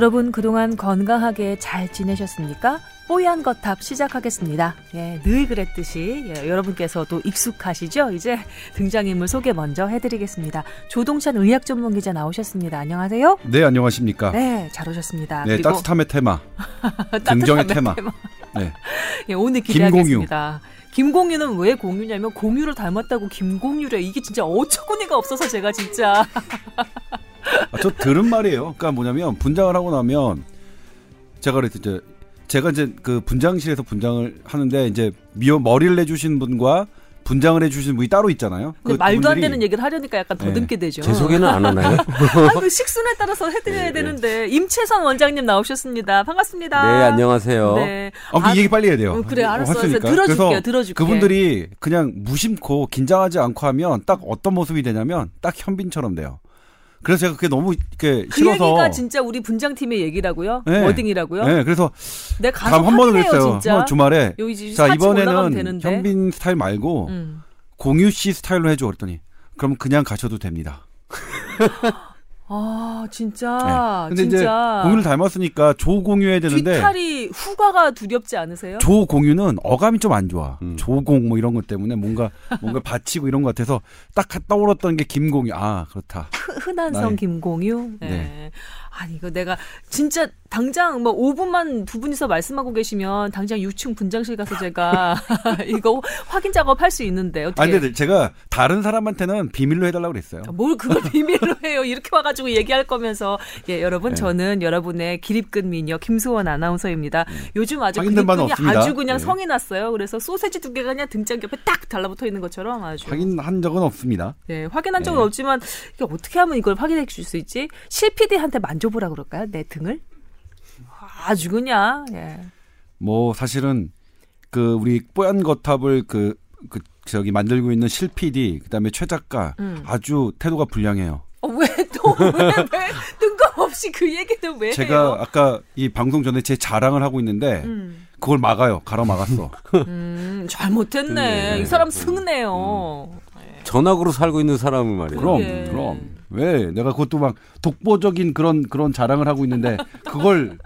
여러분 그동안 건강하게 잘 지내셨습니까? 뽀얀 거탑 시작하겠습니다. 예, 늘 그랬듯이 예, 여러분께서도 익숙하시죠? 이제 등장인물 소개 먼저 해드리겠습니다. 조동찬 의학 전문 기자 나오셨습니다. 안녕하세요. 네, 안녕하십니까. 네, 잘 오셨습니다. 네, 따뜻함의 테마. 긍정의 테마. 네. 예, 오늘 기대하겠습니다. 김공유. 김공유는 왜 공유냐면 공유를 닮았다고 김공유래. 이게 진짜 어처구니가 없어서 제가 진짜. 아, 저 들은 말이에요. 그러니까 뭐냐면 분장을 하고 나면 제가 그랬죠. 이제 제가 이제 그 분장실에서 분장을 하는데 이제 미어 머리를 내주신 분과 분장을 해주신 분이 따로 있잖아요. 그 말도 안 되는 얘기를 하려니까 약간 더듬게 네. 되죠. 제 소개는 안 하나요? 아, 그 식순에 따라서 해드려야 네, 되는데 임채선 원장님 나오셨습니다. 반갑습니다. 네, 안녕하세요. 네. 아, 아, 이 얘기 빨리 해야 돼요. 어, 그래, 알았어. 어, 들어줄게요. 들어줄게. 그분들이 그냥 무심코 긴장하지 않고 하면 딱 어떤 모습이 되냐면 딱 현빈처럼 돼요. 그래서 제가 그게 너무 이렇게 그 싫어서 얘기가 진짜 우리 분장팀의 얘기라고요? 네. 워딩이라고요? 네, 그래서 내가 가서 한 번은 그랬어요. 진짜. 주말에 자 이번에는 현빈 스타일 말고 음. 공유 씨 스타일로 해줘 그랬더니 그럼 그냥 가셔도 됩니다. 아 진짜. 네. 근데 진짜. 이제 공유를 닮았으니까 조공유해야 되는데. 뒤탈이 후과가 두렵지 않으세요? 조공유는 어감이 좀 안 좋아. 음. 조공 뭐 이런 것 때문에 뭔가 뭔가 받치고 이런 것 같아서 딱 떠올랐던 게 김공유. 아 그렇다. 흔한 성 김공유. 네. 네. 아니 이거 내가 진짜 당장 뭐 5분만 두 분이서 말씀하고 계시면 당장 6층 분장실 가서 제가 이거 확인 작업 할 수 있는데 어떻게? 아니 근데 제가 다른 사람한테는 비밀로 해달라고 그랬어요. 뭘 그걸 비밀로 해요? 이렇게 와가지고 얘기할 거면서 예 여러분 네. 저는 여러분의 기립근 미녀 김수원 아나운서입니다. 음. 요즘 아주 기립근이 아주 그냥 네. 성이 났어요. 그래서 소세지 두 개가 그냥 등장 옆에 딱 달라붙어 있는 것처럼 아주 확인한 적은 없습니다. 네 확인한 적은 네. 없지만 이게 어떻게 하면 이걸 확인해 줄 수 있지? 실피디한테 만 져보라 그럴까요? 내 등을? 아주 그냥 예. 뭐 사실은 그 우리 뽀얀 거탑을 그, 그 저기 만들고 있는 실PD 그다음에 최 작가 음. 아주 태도가 불량해요. 어, 왜또 왜, 왜 뜬금없이 그 얘기는 왜 제가 해요? 아까 이 방송 전에 제 자랑을 하고 있는데 음. 그걸 막아요. 가로 막았어. 음, 잘못했네. 네. 이 사람 승네요. 음. 전학으로 살고 있는 사람을 말이에요. 그럼 그럼 왜 내가 그것도 막 독보적인 그런 그런 자랑을 하고 있는데 그걸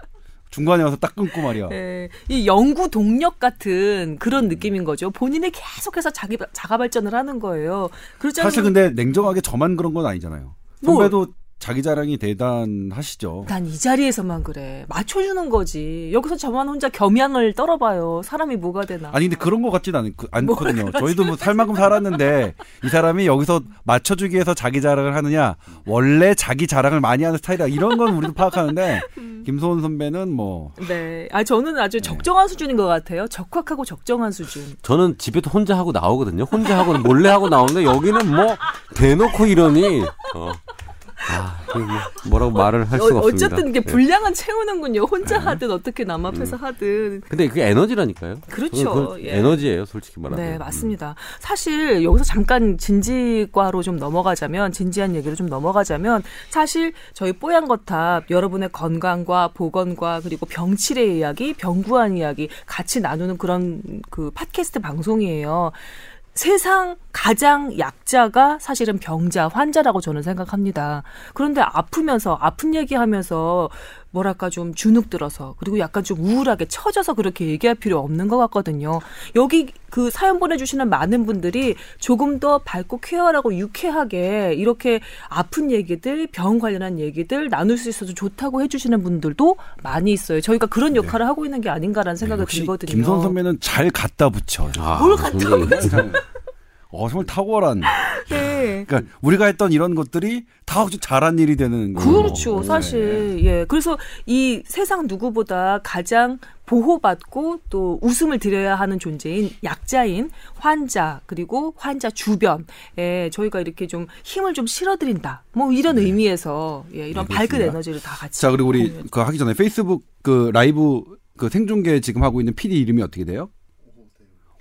중간에 와서 딱 끊고 말이야. 네, 이 연구 동력 같은 그런 느낌인 거죠. 본인이 계속해서 자기 자가 발전을 하는 거예요. 사실 근데 냉정하게 저만 그런 건 아니잖아요. 뭐, 선배도 자기 자랑이 대단하시죠. 난 이 자리에서만 그래. 맞춰주는 거지. 여기서 저만 혼자 겸양을 떨어봐요. 사람이 뭐가 되나. 아니 근데 그런 것 같진 않, 않거든요. 저희도 뭐 살만큼 살았는데 이 사람이 여기서 맞춰주기 위해서 자기 자랑을 하느냐. 원래 자기 자랑을 많이 하는 스타일이다. 이런 건 우리도 파악하는데 음. 김소은 선배는 뭐. 네. 아 저는 아주 네. 적정한 수준인 것 같아요. 적확하고 적정한 수준. 저는 집에도 혼자 하고 나오거든요. 혼자 하고 몰래 하고 나오는데 여기는 뭐 대놓고 이러니. 어. 아, 뭐라고 말을 할 수가 어, 없습니다. 어쨌든 이게 예. 분량은 채우는군요. 혼자 네. 하든 어떻게 남 앞에서 음. 하든. 근데 그게 에너지라니까요. 그렇죠. 예. 에너지예요, 솔직히 말하면. 네, 맞습니다. 음. 사실 여기서 잠깐 진지과로 좀 넘어가자면 진지한 얘기로 좀 넘어가자면 사실 저희 뽀얀 거탑 여러분의 건강과 보건과 그리고 병치레 이야기, 병구한 이야기 같이 나누는 그런 그 팟캐스트 방송이에요. 세상 가장 약자가 사실은 병자, 환자라고 저는 생각합니다. 그런데 아프면서, 아픈 얘기하면서 뭐랄까 좀 주눅 들어서 그리고 약간 좀 우울하게 처져서 그렇게 얘기할 필요 없는 것 같거든요. 여기 그 사연 보내주시는 많은 분들이 조금 더 밝고 쾌활하고 유쾌하게 이렇게 아픈 얘기들, 병 관련한 얘기들 나눌 수 있어서 좋다고 해주시는 분들도 많이 있어요. 저희가 그런 네. 역할을 네. 하고 있는 게 아닌가라는 생각이 네, 들거든요. 김선 선배는 잘 갖다 붙여. 아, 뭘 갖다 붙여? 어, 정말 탁월한. 네. 그러니까 우리가 했던 이런 것들이 다 혹시 잘한 일이 되는 거죠. 그렇죠. 네. 사실. 예. 그래서 이 세상 누구보다 가장 보호받고 또 웃음을 드려야 하는 존재인 약자인 환자 그리고 환자 주변에 저희가 이렇게 좀 힘을 좀 실어드린다. 뭐 이런 네. 의미에서 예, 이런 네, 밝은 에너지를 다 같이. 자 그리고 우리 그 하기 전에 페이스북 그 라이브 그 생중계 지금 하고 있는 PD 이름이 어떻게 돼요?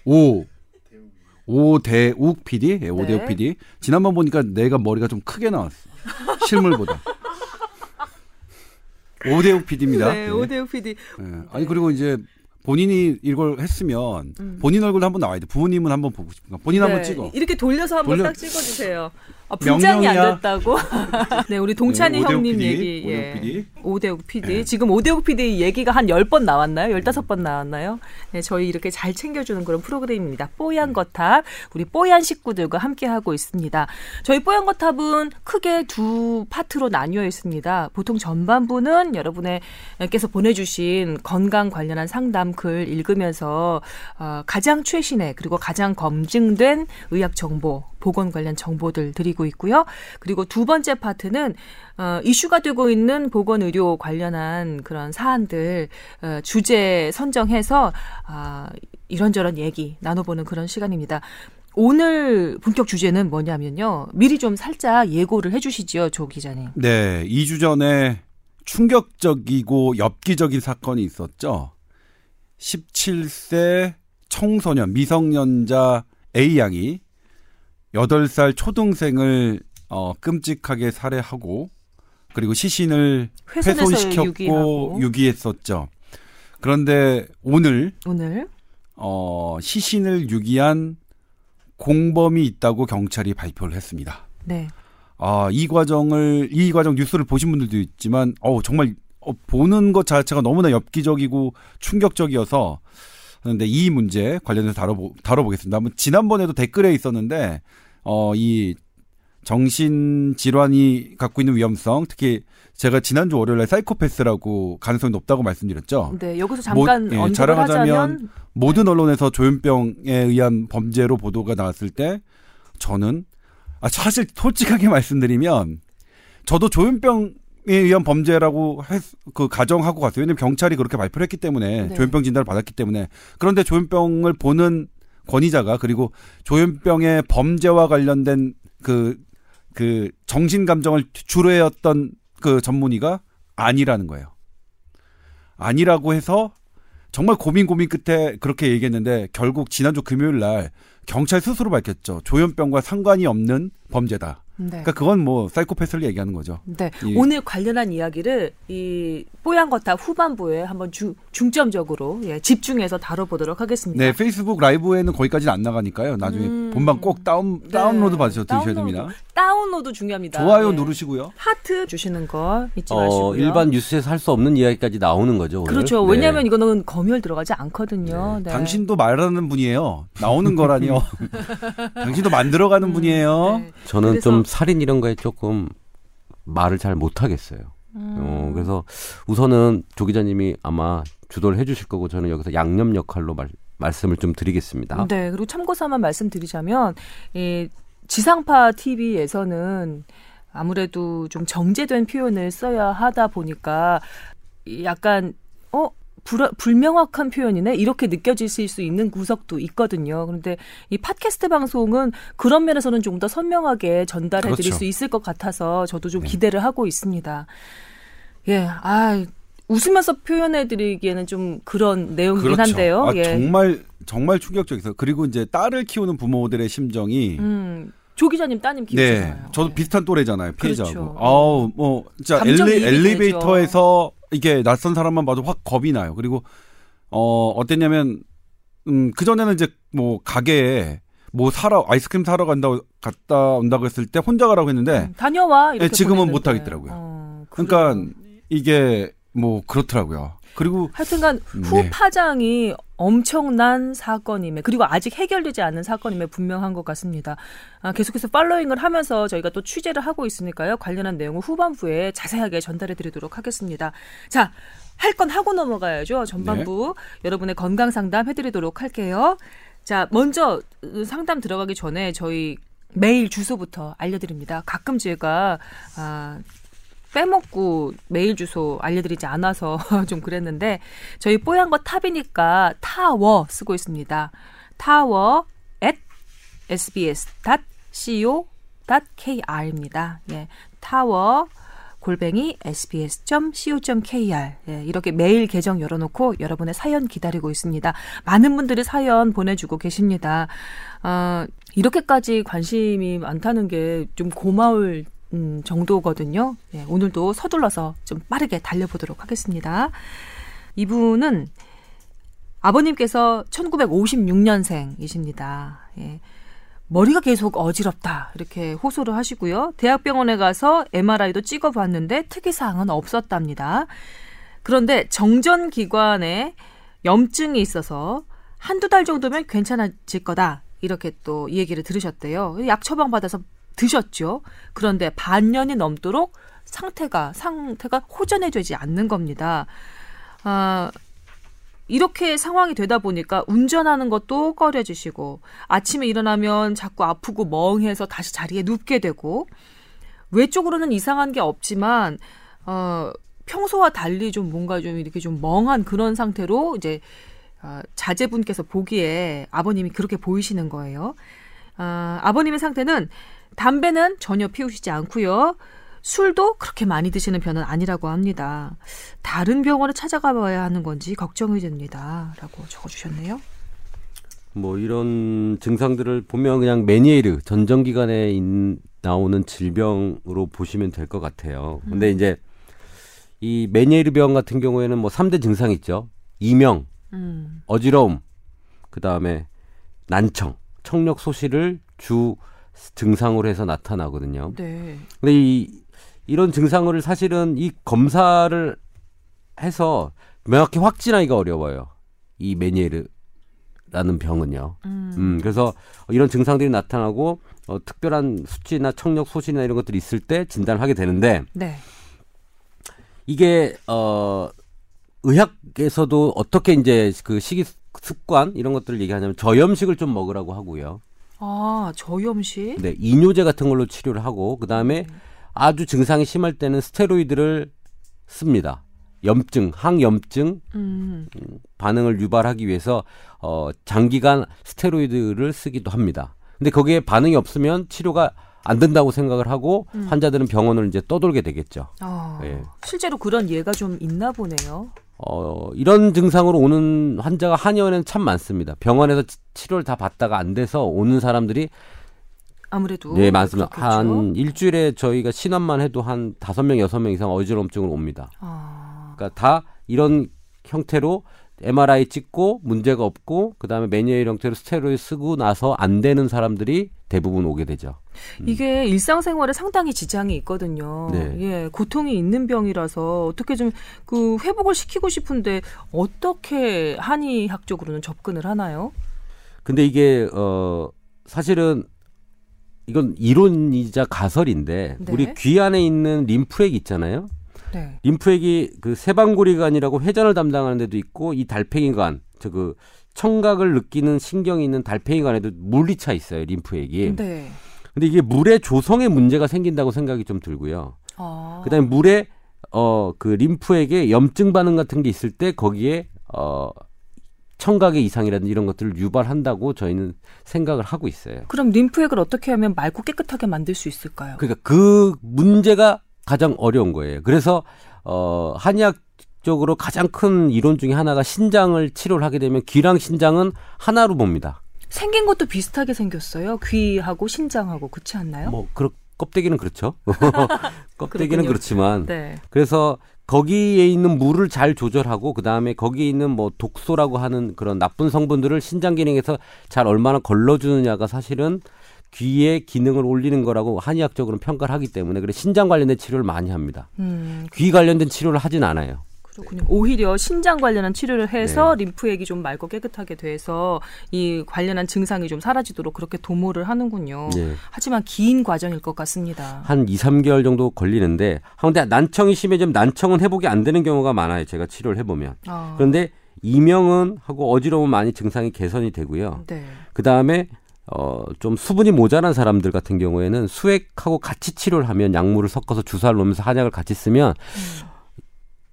오 오대욱 PD, 예, 오대욱 네. PD. 지난번 보니까 내가 머리가 좀 크게 나왔어. 실물보다. 오대욱 PD입니다. 네, 네. 오대욱 PD. 네. 아니 그리고 이제 본인이 이걸 했으면 음. 본인 얼굴도 한번 나와야 돼. 부모님은 한번 보고 싶은가. 본인 네. 한번 찍어. 이렇게 돌려서 한번 돌려... 딱 찍어주세요. 아, 분장이 안 명령이야. 됐다고? 네, 우리 동찬이 네, 형님 PD, 얘기. 오대욱 예. PD. 오대욱 PD. 지금 오대욱 PD 얘기가 한 10번 나왔나요? 15번 나왔나요? 네, 저희 이렇게 잘 챙겨주는 그런 프로그램입니다. 뽀얀 거탑. 우리 뽀얀 식구들과 함께하고 있습니다. 저희 뽀얀 거탑은 크게 두 파트로 나뉘어 있습니다. 보통 전반부는 여러분께서 보내주신 건강 관련한 상담 글 읽으면서 어, 가장 최신의 그리고 가장 검증된 의학 정보, 보건 관련 정보들 드리고 있고요. 그리고 두 번째 파트는 어, 이슈가 되고 있는 보건 의료 관련한 그런 사안들 어, 주제 선정해서 아, 이런저런 얘기 나눠보는 그런 시간입니다. 오늘 본격 주제는 뭐냐면요. 미리 좀 살짝 예고를 해주시지요, 조 기자님. 네, 2주 전에 충격적이고 엽기적인 사건이 있었죠. 17세 청소년 미성년자 A 양이 8살 초등생을 어, 끔찍하게 살해하고 그리고 시신을 훼손시켰고 유기하고. 유기했었죠. 그런데 오늘 오늘 어, 시신을 유기한 공범이 있다고 경찰이 발표를 했습니다. 네. 아, 이 과정을, 이 과정 뉴스를 보신 분들도 있지만, 어우, 정말, 어, 보는 것 자체가 너무나 엽기적이고 충격적이어서, 그런데 이 문제 관련해서 다뤄보, 다뤄보겠습니다. 지난번에도 댓글에 있었는데, 어, 이 정신 질환이 갖고 있는 위험성, 특히 제가 지난주 월요일에 사이코패스라고 가능성이 높다고 말씀드렸죠. 네, 여기서 잠깐 뭐, 예, 자랑하자면 하자면 모든 언론에서 조현병에 의한 범죄로 보도가 나왔을 때 저는 아 사실 솔직하게 말씀드리면 저도 조현병에 의한 범죄라고 했, 그 가정하고 갔어요. 왜냐면 경찰이 그렇게 발표를 했기 때문에 네. 조현병 진단을 받았기 때문에 그런데 조현병을 보는 권위자가 그리고 조현병의 범죄와 관련된 그, 그 정신 감정을 주로해왔던 그 전문의가 아니라는 거예요. 아니라고 해서 정말 고민 고민 끝에 그렇게 얘기했는데 결국 지난주 금요일 날 경찰 스스로 밝혔죠. 조현병과 상관이 없는 범죄다. 네. 그러니까 그건 뭐 사이코패스를 얘기하는 거죠. 네. 예. 오늘 관련한 이야기를 이 뽀얀 거탑 후반부에 한번 주, 중점적으로 예, 집중해서 다뤄보도록 하겠습니다. 네, 페이스북 라이브에는 거기까지는 안 나가니까요. 나중에 음. 본방 꼭 다운 네. 다운로드 받으셔 드셔야 다운로드. 됩니다. 다운로드 중요합니다. 좋아요 예. 누르시고요. 하트 주시는 거 잊지 마시고요. 어, 일반 뉴스에서 할 수 없는 이야기까지 나오는 거죠. 오늘. 그렇죠. 네. 왜냐하면 이거는 검열 들어가지 않거든요. 네. 당신도 말하는 분이에요. 나오는 거라니요. 당신도 만들어가는 분이에요. 네. 저는 그래서- 좀 살인 이런 거에 조금 말을 잘 못하겠어요. 음. 어, 그래서 우선은 조 기자님이 아마 주도를 해주실 거고 저는 여기서 양념 역할로 말, 말씀을 좀 드리겠습니다. 네, 그리고 참고삼아 말씀드리자면 이 지상파 TV에서는 아무래도 좀 정제된 표현을 써야 하다 보니까 이 약간 어 불, 불명확한 표현이네 이렇게 느껴지실 수 있는 구석도 있거든요. 그런데 이 팟캐스트 방송은 그런 면에서는 좀 더 선명하게 전달해 드릴 그렇죠. 수 있을 것 같아서 저도 좀 네. 기대를 하고 있습니다. 예, 아 웃으면서 표현해 드리기에는 좀 그런 내용이긴 한데요. 아, 예. 정말 정말 충격적이었어요. 그리고 이제 딸을 키우는 부모들의 심정이 음, 조 기자님 따님 네, 키우시잖아요. 저도 네. 비슷한 또래잖아요. 피해자고. 그렇죠. 아우, 뭐, 진짜 엘리, 엘리베이터에서 이게 낯선 사람만 봐도 확 겁이 나요. 그리고, 어, 어땠냐면, 음, 그 전에는 이제 뭐, 가게에 뭐 사러, 아이스크림 사러 간다고, 갔다 온다고 했을 때 혼자 가라고 했는데, 음, 다녀와 네, 지금은. 못 하겠더라고요. 어, 그러니까. 이게 뭐, 그렇더라고요. 그리고, 하여튼간 후 네. 파장이 엄청난 사건임에 그리고 아직 해결되지 않은 사건임에 분명한 것 같습니다. 아, 계속해서 팔로잉을 하면서 저희가 또 취재를 하고 있으니까요. 관련한 내용은 후반부에 자세하게 전달해 드리도록 하겠습니다. 자, 할 건 하고 넘어가야죠. 전반부 여러분의 건강 상담 해드리도록 할게요. 자, 먼저 으, 상담 들어가기 전에 저희 메일 주소부터 알려드립니다. 가끔 제가 아, 빼먹고 메일 주소 알려드리지 않아서 좀 그랬는데 저희 뽀얀거탑이니까 타워 쓰고 있습니다. 타워 at sbs.co.kr입니다. 예, 타워 골뱅이 sbs.co.kr 예, 이렇게 메일 계정 열어놓고 여러분의 사연 기다리고 있습니다. 많은 분들이 사연 보내주고 계십니다. 어, 이렇게까지 관심이 많다는 게 좀 고마울 음, 정도거든요. 예, 오늘도 서둘러서 좀 빠르게 달려보도록 하겠습니다. 이분은 아버님께서 1956년생이십니다. 예. 머리가 계속 어지럽다 이렇게 호소를 하시고요. 대학병원에 가서 MRI도 찍어봤는데 특이사항은 없었답니다. 그런데 정전기관에 염증이 있어서 한두 달 정도면 괜찮아질 거다. 이렇게 또 얘기를 들으셨대요. 약 처방 받아서 드셨죠. 그런데 반년이 넘도록 상태가 상태가 호전해지지 않는 겁니다. 아, 이렇게 상황이 되다 보니까 운전하는 것도 꺼려지시고 아침에 일어나면 자꾸 아프고 멍해서 다시 자리에 눕게 되고 외적으로는 이상한 게 없지만 어 평소와 달리 좀 뭔가 좀 이렇게 좀 멍한 그런 상태로 이제 어, 자제분께서 보기에 아버님이 그렇게 보이시는 거예요. 아, 아버님의 상태는 담배는 전혀 피우시지 않고요. 술도 그렇게 많이 드시는 편은 아니라고 합니다. 다른 병원을 찾아가 봐야 하는 건지 걱정이 됩니다. 라고 적어주셨네요. 뭐 이런 증상들을 보면 그냥 메니에르 전정기관에 인, 나오는 질병으로 보시면 될 것 같아요. 근데 음. 이제 이 메니에르 병 같은 경우에는 뭐 3대 증상 있죠. 이명, 음. 어지러움, 그 다음에 난청, 청력 소실을 주 증상으로 해서 나타나거든요. 네. 근데 이 이런 증상을 사실은 이 검사를 해서 명확히 확진하기가 어려워요. 이 메니에르라는 병은요. 음. 음. 그래서 이런 증상들이 나타나고 어, 특별한 수치나 청력 소실이나 이런 것들이 있을 때 진단을 하게 되는데 네. 이게 어 의학에서도 어떻게 이제 그 식이 습관 이런 것들을 얘기하냐면 저염식을 좀 먹으라고 하고요. 아 저염식? 네 이뇨제 같은 걸로 치료를 하고 그 다음에 음. 아주 증상이 심할 때는 스테로이드를 씁니다. 염증, 항염증 음. 반응을 유발하기 위해서 어 장기간 스테로이드를 쓰기도 합니다. 근데 거기에 반응이 없으면 치료가 안 된다고 생각을 하고 음. 환자들은 병원을 이제 떠돌게 되겠죠. 아, 예. 실제로 그런 예가 좀 있나 보네요. 어, 이런 증상으로 오는 환자가 한의원에는 참 많습니다. 병원에서 치료를 다 받다가 안 돼서 오는 사람들이 아무래도 네 맞습니다. 그렇겠죠? 한 일주일에 저희가 신원만 해도 한 다섯 명 여섯 명 이상 어지럼증으로 옵니다. 아. 그러니까 다 이런 형태로 MRI 찍고 문제가 없고 그다음에 매니엘 형태로 스테로이드 쓰고 나서 안 되는 사람들이 대부분 오게 되죠. 음. 이게 일상생활에 상당히 지장이 있거든요. 네. 예, 고통이 있는 병이라서 어떻게 좀 그 회복을 시키고 싶은데 어떻게 한의학 적으로는 접근을 하나요? 근데 이게 어 사실은 이건 이론이자 가설인데 네. 우리 귀 안에 있는 림프액 있잖아요. 네. 림프액이 그 세방고리관이라고 회전을 담당하는 데도 있고 이 달팽이관 저그 청각을 느끼는 신경이 있는 달팽이관에도 물이 차 있어요 림프액이. 네. 근데 이게 물의 조성에 문제가 생긴다고 생각이 좀 들고요. 아. 그다음에 물에 어 그 림프액에 염증 반응 같은 게 있을 때 거기에 어 청각의 이상이라든지 이런 것들을 유발한다고 저희는 생각을 하고 있어요. 그럼 림프액을 어떻게 하면 맑고 깨끗하게 만들 수 있을까요? 그러니까 그 문제가 가장 어려운 거예요. 그래서 어 한의학 적으로 가장 큰 이론 중에 하나가 신장을 치료를 하게 되면 귀랑 신장은 하나로 봅니다. 생긴 것도 비슷하게 생겼어요. 귀하고 신장하고 그렇지 않나요? 뭐 그렇 껍데기는 그렇죠. 껍데기는 그렇지만 네. 그래서 거기에 있는 물을 잘 조절하고 그 다음에 거기에 있는 뭐 독소라고 하는 그런 나쁜 성분들을 신장 기능에서 잘 얼마나 걸러주느냐가 사실은 귀의 기능을 올리는 거라고 한의학적으로는 평가를 하기 때문에 그래 신장 관련된 치료를 많이 합니다. 음. 귀 관련된 치료를 하진 않아요. 그렇군요. 네. 오히려 신장 관련한 치료를 해서 네. 림프액이 좀 맑고 깨끗하게 돼서 이 관련한 증상이 좀 사라지도록 그렇게 도모를 하는군요. 네. 하지만 긴 과정일 것 같습니다. 한 2, 3개월 정도 걸리는데 근데 난청이 심해지면 난청은 회복이 안 되는 경우가 많아요. 제가 치료를 해보면. 아. 그런데 이명은 하고 어지러움 많이 증상이 개선이 되고요. 네. 그 다음에 어, 좀 수분이 모자란 사람들 같은 경우에는 수액하고 같이 치료를 하면 약물을 섞어서 주사를 놓으면서 한약을 같이 쓰면 음.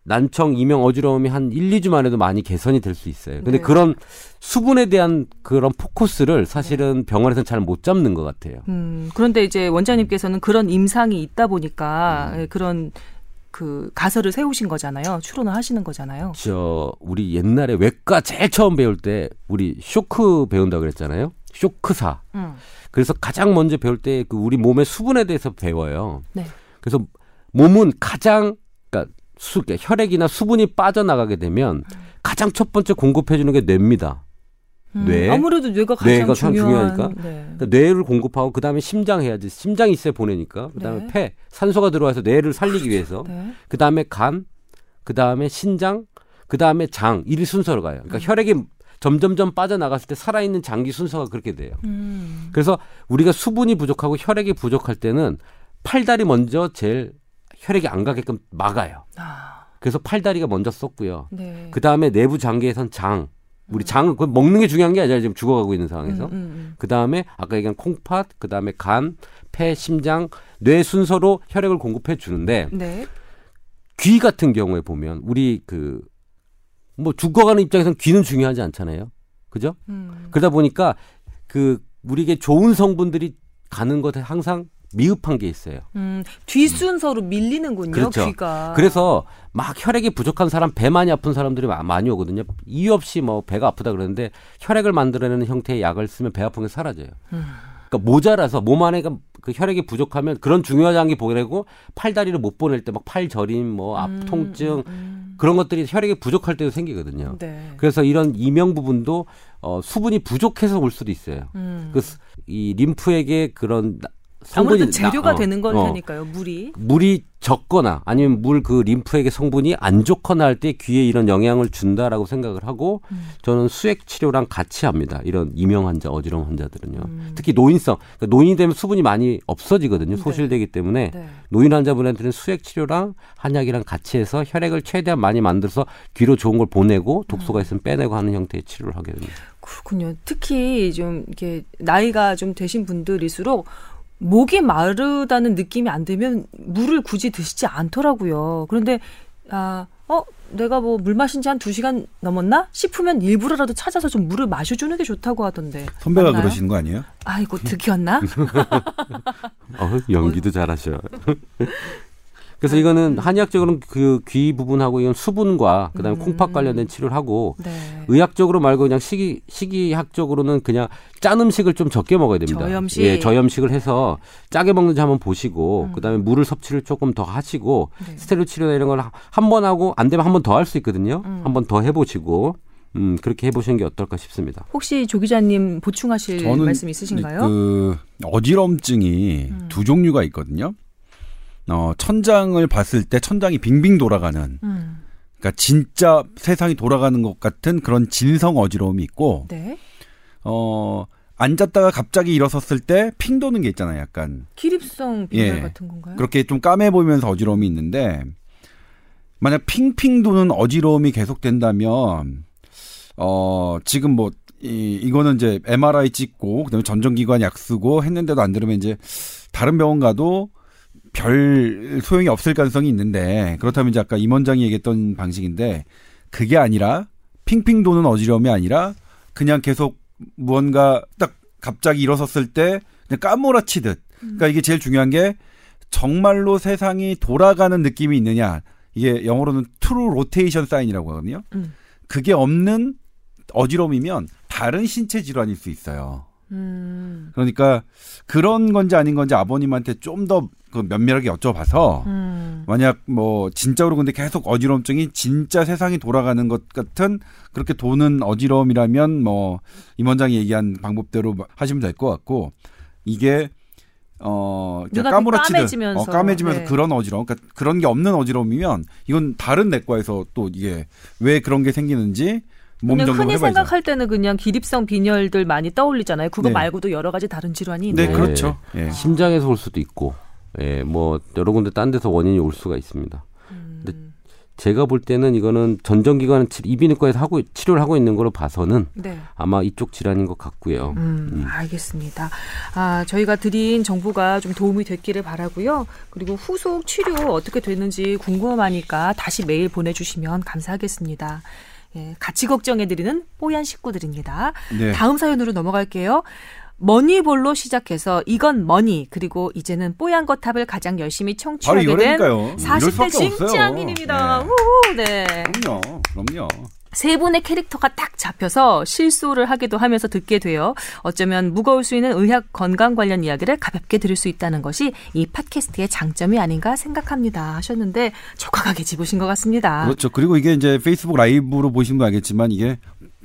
난청, 이명, 어지러움이 한 1, 2주만 해도 많이 개선이 될 수 있어요. 근데 네. 그런 수분에 대한 그런 포커스를 사실은 네. 병원에서는 잘 못 잡는 것 같아요. 음, 그런데 이제 원장님께서는 그런 임상이 있다 보니까 음. 그런 그 가설을 세우신 거잖아요. 추론을 하시는 거잖아요. 저 우리 옛날에 외과 제일 처음 배울 때 우리 쇼크 배운다 그랬잖아요. 쇼크사. 음. 그래서 가장 먼저 배울 때 그 우리 몸의 수분에 대해서 배워요. 네. 그래서 몸은 가장 그러니까 수, 그러니까 혈액이나 수분이 빠져나가게 되면 가장 첫 번째 공급해 주는 게 뇌입니다. 음, 뇌. 아무래도 뇌가 가장 뇌가 참 중요한 중요하니까. 네. 그러니까 뇌를 공급하고 그다음에 심장 해야지. 심장이 있어야 보내니까. 그다음에 네. 폐 산소가 들어와서 뇌를 살리기 위해서. 네. 그다음에 간, 그다음에 신장, 그다음에 장 이 순서로 가요. 그러니까 혈액이 점점점 빠져나갔을 때 살아있는 장기 순서가 그렇게 돼요. 음. 그래서 우리가 수분이 부족하고 혈액이 부족할 때는 팔다리 먼저 제일 혈액이 안 가게끔 막아요. 아, 그래서 팔다리가 먼저 썼고요. 네. 그 다음에 내부 장기에선 장. 우리 장은 그 먹는 게 중요한 게 아니라 지금 죽어가고 있는 상황에서. 음, 음, 그 다음에 아까 얘기한 콩팥, 그 다음에 간, 폐, 심장, 뇌 순서로 혈액을 공급해 주는데 음. 네. 귀 같은 경우에 보면 우리 그 뭐 죽어가는 입장에서는 귀는 중요하지 않잖아요. 그죠? 음. 그러다 보니까 그 우리에게 좋은 성분들이 가는 것에 항상 미흡한 게 있어요. 음, 뒷순서로 밀리는군요, 그렇죠. 귀가. 그래서 막 혈액이 부족한 사람, 배 많이 아픈 사람들이 마- 많이 오거든요. 이유 없이 뭐 배가 아프다 그러는데 혈액을 만들어내는 형태의 약을 쓰면 배 아픈 게 사라져요. 음. 그러니까 모자라서 몸 안에 그 혈액이 부족하면 그런 중요한 장기 보내고 팔다리를 못 보낼 때 막 팔 저림, 뭐앞 음, 통증 음, 그런 것들이 혈액이 부족할 때도 생기거든요. 음. 네. 그래서 이런 이명 부분도 어, 수분이 부족해서 올 수도 있어요. 음. 그이 림프에게 그런 나- 성분이 아무래도 재료가 나- 어, 되는 어. 거니까요, 물이. 물이 적거나 아니면 물 그 림프에게 성분이 안 좋거나 할 때 귀에 이런 영향을 준다라고 생각을 하고 음. 저는 수액 치료랑 같이 합니다. 이런 이명 환자, 어지러움 환자들은요. 음. 특히 노인성, 그러니까 노인이 되면 수분이 많이 없어지거든요. 네. 소실되기 때문에 네. 노인 환자분한테는 수액 치료랑 한약이랑 같이 해서 혈액을 최대한 많이 만들어서 귀로 좋은 걸 보내고 독소가 음. 있으면 빼내고 하는 형태의 치료를 하게 됩니다. 그렇군요. 특히 좀 이렇게 나이가 좀 되신 분들일수록 목이 마르다는 느낌이 안 들면 물을 굳이 드시지 않더라고요. 그런데 아, 어, 내가 뭐 물 마신 지 한 두 시간 넘었나 싶으면 일부러라도 찾아서 좀 물을 마셔 주는 게 좋다고 하던데. 선배가 맞나요? 그러시는 거 아니에요? 아이고 득이었나? 어, 연기도 잘하셔. 그래서 이거는 한의학적으로는 그 귀 부분하고 이건 수분과 그다음에 음. 콩팥 관련된 치료를 하고 네. 의학적으로 말고 그냥 식이 식이학적으로는 그냥 짠 음식을 좀 적게 먹어야 됩니다. 저염식. 예, 저염식을 해서 짜게 먹는지 한번 보시고 음. 그다음에 물을 섭취를 조금 더 하시고 네. 스테로이드 치료나 이런 걸 한 번 하고 안 되면 한 번 더 할 수 있거든요. 음. 한번 더 해보시고 음 그렇게 해보시는 게 어떨까 싶습니다. 혹시 조 기자님 보충하실 말씀 있으신가요? 그 어지럼증이 음. 두 종류가 있거든요. 어, 천장을 봤을 때 천장이 빙빙 돌아가는 음. 그러니까 진짜 세상이 돌아가는 것 같은 그런 진성 어지러움이 있고 네. 어 앉았다가 갑자기 일어섰을 때 핑 도는 게 있잖아요. 약간 기립성 빈혈 예. 같은 건가요? 그렇게 좀 까매 보이면서 어지러움이 있는데 만약 핑핑 도는 어지러움이 계속된다면 어 지금 뭐 이, 이거는 이제 MRI 찍고 그다음에 전정기관 약 쓰고 했는데도 안 들으면 이제 다른 병원 가도 별 소용이 없을 가능성이 있는데 그렇다면 이제 아까 임 원장이 얘기했던 방식인데 그게 아니라 핑핑 도는 어지러움이 아니라 그냥 계속 무언가 딱 갑자기 일어섰을 때 그냥 까무라치듯 그러니까 이게 제일 중요한 게 정말로 세상이 돌아가는 느낌이 있느냐 이게 영어로는 true rotation sign이라고 하거든요. 음. 그게 없는 어지러움이면 다른 신체 질환일 수 있어요. 음. 그러니까 그런 건지 아닌 건지 아버님한테 좀 더 그 면밀하게 여쭤봐서 음. 만약 뭐 진짜로 근데 계속 어지러움증이 진짜 세상이 돌아가는 것 같은 그렇게 도는 어지러움이라면 뭐 임원장이 얘기한 방법대로 하시면 될 것 같고 이게 어 까무러치듯 까매지면서, 어, 까매지면서 네. 그런 어지러움 그러니까 그런 게 없는 어지러움이면 이건 다른 내과에서 또 이게 왜 그런 게 생기는지 몸 그냥 흔히 해봐야죠. 생각할 때는 그냥 기립성 빈혈들 많이 떠올리잖아요. 그거 네. 말고도 여러 가지 다른 질환이 네, 있나요? 그렇죠. 예. 심장에서 올 수도 있고, 예, 뭐 여러 군데 딴 데서 원인이 올 수가 있습니다. 근데 음. 제가 볼 때는 이거는 전정기관 치- 이비인후과에서 하고 치료를 하고 있는 걸로 봐서는 네. 아마 이쪽 질환인 것 같고요. 음, 음. 알겠습니다. 아, 저희가 드린 정보가 좀 도움이 됐기를 바라고요. 그리고 후속 치료 어떻게 됐는지 궁금하니까 다시 메일 보내주시면 감사하겠습니다. 예, 같이 걱정해드리는 뽀얀 식구들입니다. 네. 다음 사연으로 넘어갈게요. 머니볼로 시작해서 이건 머니 그리고 이제는 뽀얀 거탑을 가장 열심히 청취하게 된 이거라니까요. 이럴 40대 수밖에 없어요. 찡짱인입니다. 네. 네. 그럼요. 그럼요. 세 분의 캐릭터가 딱 잡혀서 실수를 하기도 하면서 듣게 돼요. 어쩌면 무거울 수 있는 의학 건강 관련 이야기를 가볍게 들을 수 있다는 것이 이 팟캐스트의 장점이 아닌가 생각합니다. 하셨는데 적확하게 집으신 것 같습니다. 그렇죠. 그리고 이게 이제 페이스북 라이브로 보시면 알겠지만 이게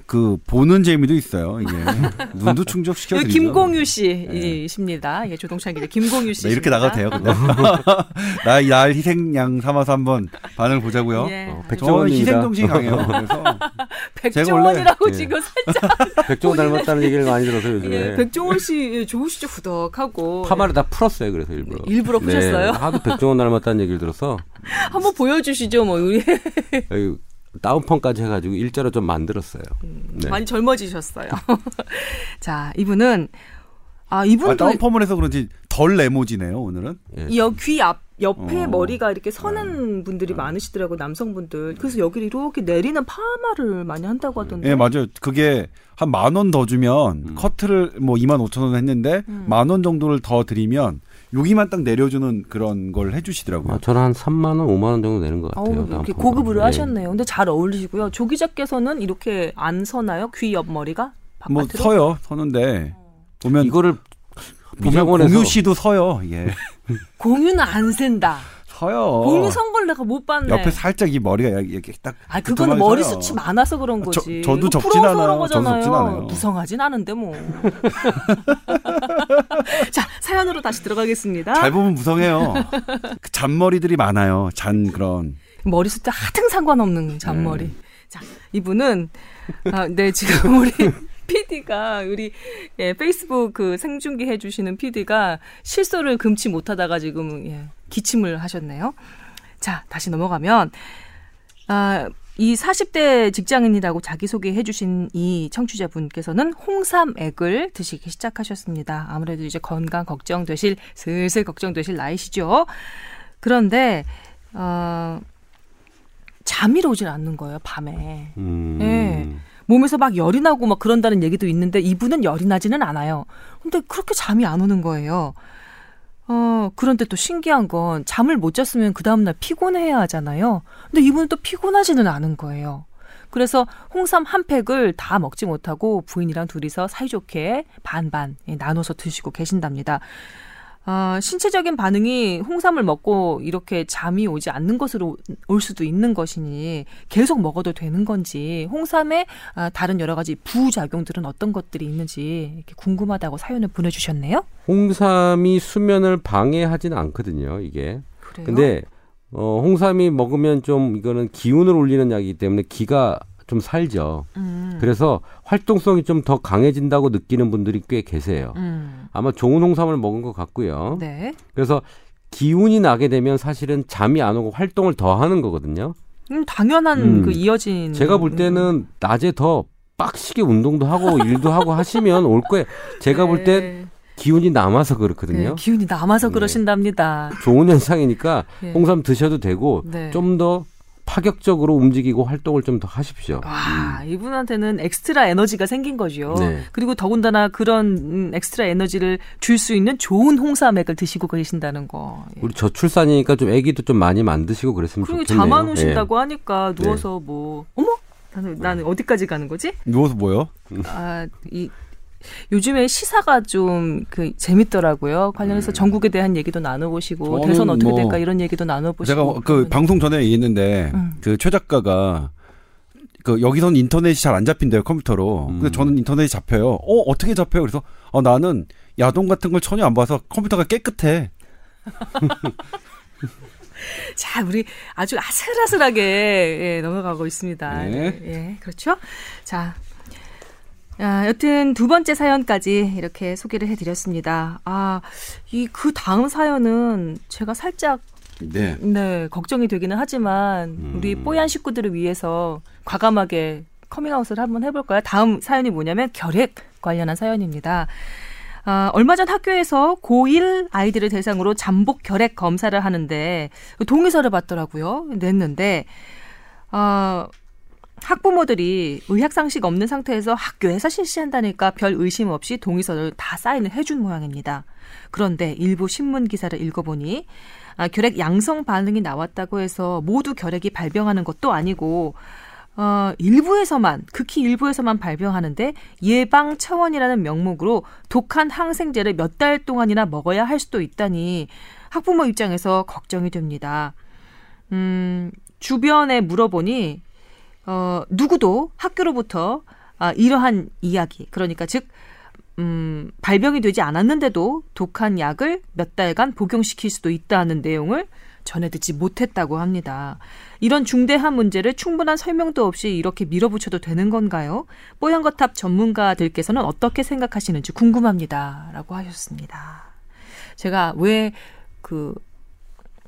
그 보는 재미도 있어요. 이게 눈도 충족시켜 드리죠. 김공유 씨이십니다. 예, 조동찬 기자 김공유 씨. 네, 이렇게 나가도 돼요. 근데 나날 희생양 삼아서 한번 반응 보자고요. 예. 어, 저 백종원입니다. 희생 정신이 강해요. 그래서 백종원이라고 지금 예. 살짝 백종원 닮았다는 얘기를 많이 들어서 요즘에 예, 백종원 씨 예, 좋으시죠 후덕하고 파마를 다 풀었어요. 그래서 일부러. 일부러 푸셨어요? 네, 하도 백종원 닮았다는 얘기를 들어서 한번 보여주시죠 뭐 다운펌까지 해가지고 일자로 좀 만들었어요. 네. 많이 젊어지셨어요. 자 이분은 아 이분도 아, 다운펌을 해서 그런지 덜 레모지네요. 오늘은. 예. 이귀앞 옆에 어. 머리가 이렇게 서는 분들이 많으시더라고요 남성분들. 그래서 여기를 이렇게 내리는 파마를 많이 한다고 하던데. 예, 맞아요. 그게 한 만 원 더 주면 커트를 뭐 2만 5천 원 했는데 만원 정도를 더 드리면 여기만 딱 내려주는 그런 걸 해주시더라고요. 아, 저는 한 3만 원, 5만 원 정도 내는 것 같아요. 어우, 이렇게. 고급으로 네. 하셨네요. 근데 잘 어울리시고요. 조 기자께서는 이렇게 안 서나요? 귀 옆 머리가 뭐 바깥으로? 서요, 서는데 보면 이거를 보면 공유 씨도 서요. 예, 공유는 안 센다. 서요. 공유 선걸 내가 못 봤네. 옆에 살짝 이 머리가 이렇게 딱. 아, 그거는 두툼하게 머리 서요. 숫이 많아서 그런 저- 거지. 저도 적진 풀어서 그런 않아요. 저도 거잖아요. 않아요. 무성하진 않은데 뭐. 자, 사연으로 다시 들어가겠습니다. 잘 보면 무성해요. 그 잔머리들이 많아요. 잔 그런. 머리 숫자 하등 상관없는 잔머리. 네. 자, 이분은 아, 네, 지금 우리 PD가 우리 예, 페이스북 그 생중계 해 주시는 PD가 실소를 금치 못하다가 지금 예, 기침을 하셨네요. 자, 다시 넘어가면 아, 이 40대 직장인이라고 자기소개해 주신 이 청취자분께서는 홍삼액을 드시기 시작하셨습니다. 아무래도 이제 건강 걱정되실 슬슬 걱정되실 나이시죠. 그런데 어 잠이 오질 않는 거예요, 밤에. 음. 예. 몸에서 막 열이 나고 막 그런다는 얘기도 있는데 이분은 열이 나지는 않아요. 근데 그렇게 잠이 안 오는 거예요. 어, 그런데 또 신기한 건 잠을 못 잤으면 그 다음날 피곤해야 하잖아요. 근데 이분은 또 피곤하지는 않은 거예요. 그래서 홍삼 한 팩을 다 먹지 못하고 부인이랑 둘이서 사이좋게 반반 예, 나눠서 드시고 계신답니다. 아, 신체적인 반응이 홍삼을 먹고 이렇게 잠이 오지 않는 것으로 올 수도 있는 것이니 계속 먹어도 되는 건지 홍삼의 아, 다른 여러 가지 부작용들은 어떤 것들이 있는지 이렇게 궁금하다고 사연을 보내주셨네요. 홍삼이 수면을 방해하지는 않거든요, 이게. 그래요? 근데 어, 홍삼이 먹으면 좀 이거는 기운을 올리는 약이기 때문에 기가 좀 살죠. 음, 그래서 활동성이 좀 더 강해진다고 느끼는 분들이 꽤 계세요. 음, 아마 좋은 홍삼을 먹은 것 같고요. 네. 그래서 기운이 나게 되면 사실은 잠이 안 오고 활동을 더 하는 거거든요. 음, 당연한 음. 그 이어진. 제가 볼 때는 낮에 더 빡시게 운동도 하고 일도 하고 하시면 올 거예요. 제가 볼때 네. 기운이 남아서 네, 그렇거든요. 기운이 남아서 네. 그러신답니다. 좋은 현상이니까 네. 홍삼 드셔도 되고 네. 좀더 파격적으로 움직이고 활동을 좀 더 하십시오. 와, 이분한테는 엑스트라 에너지가 생긴 거죠. 네. 그리고 더군다나 그런 음, 엑스트라 에너지를 줄 수 있는 좋은 홍삼액을 드시고 계신다는 거. 예. 우리 저출산이니까 좀 아기도 좀 많이 만드시고 그랬으면 그리고 좋겠네요. 잠안 오신다고 예. 하니까 누워서 뭐 어머 나는 나는 어디까지 가는 거지? 누워서 뭐요? 아 이 요즘에 시사가 좀 그 재밌더라고요. 관련해서 전국에 대한 얘기도 나눠보시고 음. 대선 어떻게 뭐 될까 이런 얘기도 나눠보시고. 제가 그 그러면- 방송 전에 얘기했는데 음. 그최 작가가 그 여기선 인터넷이 잘 안 잡힌대요 컴퓨터로. 근데 음. 저는 인터넷이 잡혀요. 어 어떻게 잡혀요? 그래서 어 나는 야동 같은 걸 전혀 안 봐서 컴퓨터가 깨끗해. 자, 우리 아주 아슬아슬하게 예, 넘어가고 있습니다. 네. 예, 그렇죠. 자, 아, 여튼 두 번째 사연까지 이렇게 소개를 해드렸습니다. 아, 이 그 다음 사연은 제가 살짝 네. 네 걱정이 되기는 하지만 우리 음. 뽀얀 식구들을 위해서 과감하게 커밍아웃을 한번 해볼까요? 다음 사연이 뭐냐면 결핵 관련한 사연입니다. 아, 얼마 전 학교에서 고1 아이들을 대상으로 잠복 결핵 검사를 하는데 동의서를 받더라고요. 냈는데 아, 학부모들이 의학상식 없는 상태에서 학교에서 실시한다니까 별 의심 없이 동의서를 다 사인을 해준 모양입니다. 그런데 일부 신문 기사를 읽어보니 아, 결핵 양성 반응이 나왔다고 해서 모두 결핵이 발병하는 것도 아니고 어, 일부에서만 극히 일부에서만 발병하는데 예방 차원이라는 명목으로 독한 항생제를 몇 달 동안이나 먹어야 할 수도 있다니 학부모 입장에서 걱정이 됩니다. 음, 주변에 물어보니 어, 누구도 학교로부터 아, 이러한 이야기. 그러니까 즉 음, 발병이 되지 않았는데도 독한 약을 몇 달간 복용시킬 수도 있다는 내용을 전해 듣지 못했다고 합니다. 이런 중대한 문제를 충분한 설명도 없이 이렇게 밀어붙여도 되는 건가요? 뽀얀거탑 전문가들께서는 어떻게 생각하시는지 궁금합니다. 라고 하셨습니다. 제가 왜 그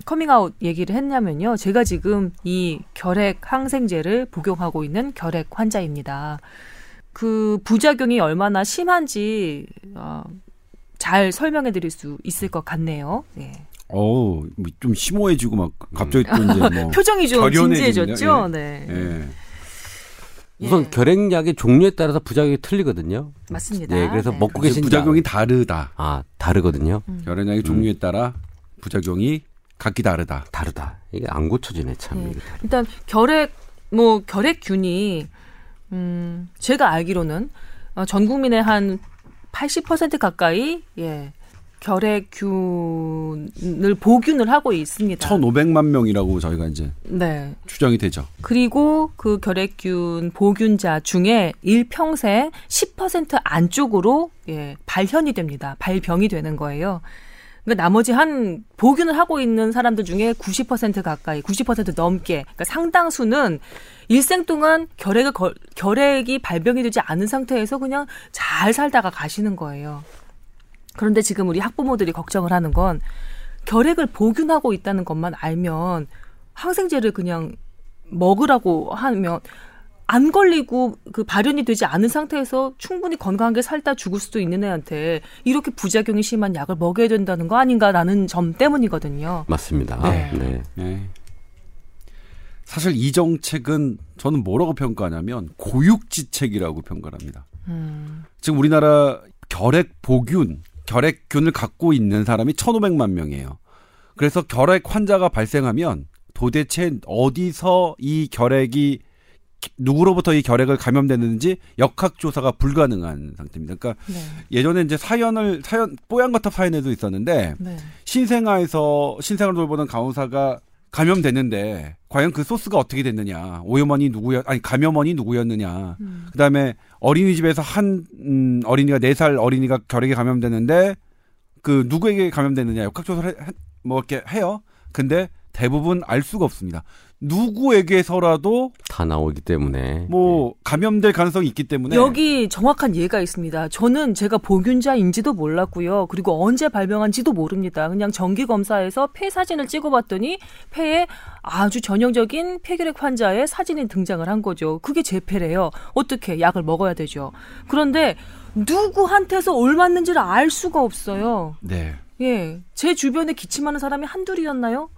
커밍아웃 얘기를 했냐면요. 제가 지금 이 결핵 항생제를 복용하고 있는 결핵 환자입니다. 그 부작용이 얼마나 심한지 어, 잘 설명해 드릴 수 있을 것 같네요. 예. 어우, 뭐좀 심오해지고 막 갑자기 또 이제 뭐 표정이 좀. 진지해졌죠? 예. 네. 예. 우선 예. 결핵약의 종류에 따라서 부작용이 틀리거든요. 맞습니다. 네, 그래서 네. 먹고 계신 부작용이 다르다. 아 다르거든요. 음. 결핵약의 종류에 따라 부작용이 각기 다르다. 다르다. 이게 안 고쳐지네 참. 네. 일단 결핵 뭐 결핵균이 음 제가 알기로는 어, 전 국민의 한 80% 가까이 예 결핵균을 보균을 하고 있습니다. 1,500만 명이라고 저희가 이제 네. 추정이 되죠. 그리고 그 결핵균 보균자 중에 일평생 10% 안쪽으로 예, 발현이 됩니다. 발병이 되는 거예요. 그러니까 나머지 한 보균을 하고 있는 사람들 중에 90% 가까이, 90% 넘게, 그러니까 상당수는 일생 동안 결핵을 걸- 결핵이 발병이 되지 않은 상태에서 그냥 잘 살다가 가시는 거예요. 그런데 지금 우리 학부모들이 걱정을 하는 건 결핵을 보균하고 있다는 것만 알면 항생제를 그냥 먹으라고 하면 안 걸리고 그 발현이 되지 않은 상태에서 충분히 건강하게 살다 죽을 수도 있는 애한테 이렇게 부작용이 심한 약을 먹여야 된다는 거 아닌가라는 점 때문이거든요. 맞습니다. 네. 네. 예. 사실 이 정책은 저는 뭐라고 평가하냐면 고육지책이라고 평가를 합니다. 음, 지금 우리나라 결핵 보균, 결핵균을 갖고 있는 사람이 1,500만 명이에요. 그래서 결핵 환자가 발생하면 도대체 어디서 이 결핵이 누구로부터 이 결핵을 감염됐는지 역학조사가 불가능한 상태입니다. 그러니까 네, 예전에 이제 사연을 사연 뽀얀 거탑 사연에도 있었는데 네, 신생아에서 신생아를 돌보는 간호사가 감염됐는데 과연 그 소스가 어떻게 됐느냐. 오염원이 누구였 아니 감염원이 누구였느냐. 음, 그다음에 어린이집에서 한 음, 어린이가 네 살 어린이가 결핵에 감염됐는데 그 누구에게 감염됐느냐. 역학조사를 해- 뭐 이렇게 해요. 근데 대부분 알 수가 없습니다 누구에게서라도 다 나오기 때문에 뭐 감염될 가능성이 있기 때문에 여기 정확한 예가 있습니다. 저는 제가 보균자인지도 몰랐고요. 그리고 언제 발병한지도 모릅니다. 그냥 정기 검사에서 폐 사진을 찍어봤더니 폐에 아주 전형적인 폐결핵 환자의 사진이 등장을 한 거죠. 그게 제 폐래요. 어떻게 약을 먹어야 되죠. 그런데 누구한테서 옮았는지를 알 수가 없어요. 네 예, 제 주변에 기침하는 사람이 한둘이었나요?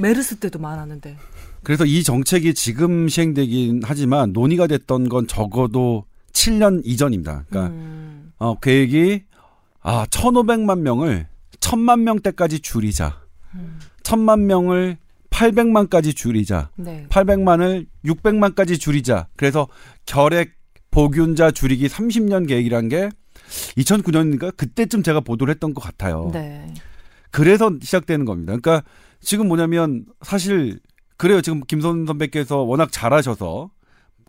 메르스 때도 많았는데. 그래서 이 정책이 지금 시행되긴 하지만 논의가 됐던 건 적어도 7년 이전입니다. 그러니까 음, 어, 계획이 아 1,500만 명을 1,000만 명대까지 줄이자. 음. 1,000만 명을 800만까지 줄이자. 네. 800만을 600만까지 줄이자. 그래서 결핵 보균자 줄이기 30년 계획이란 게 2009년인가 그때쯤 제가 보도를 했던 것 같아요. 네. 그래서 시작되는 겁니다. 그러니까 지금 뭐냐면 사실 그래요. 지금 김선 선배께서 워낙 잘하셔서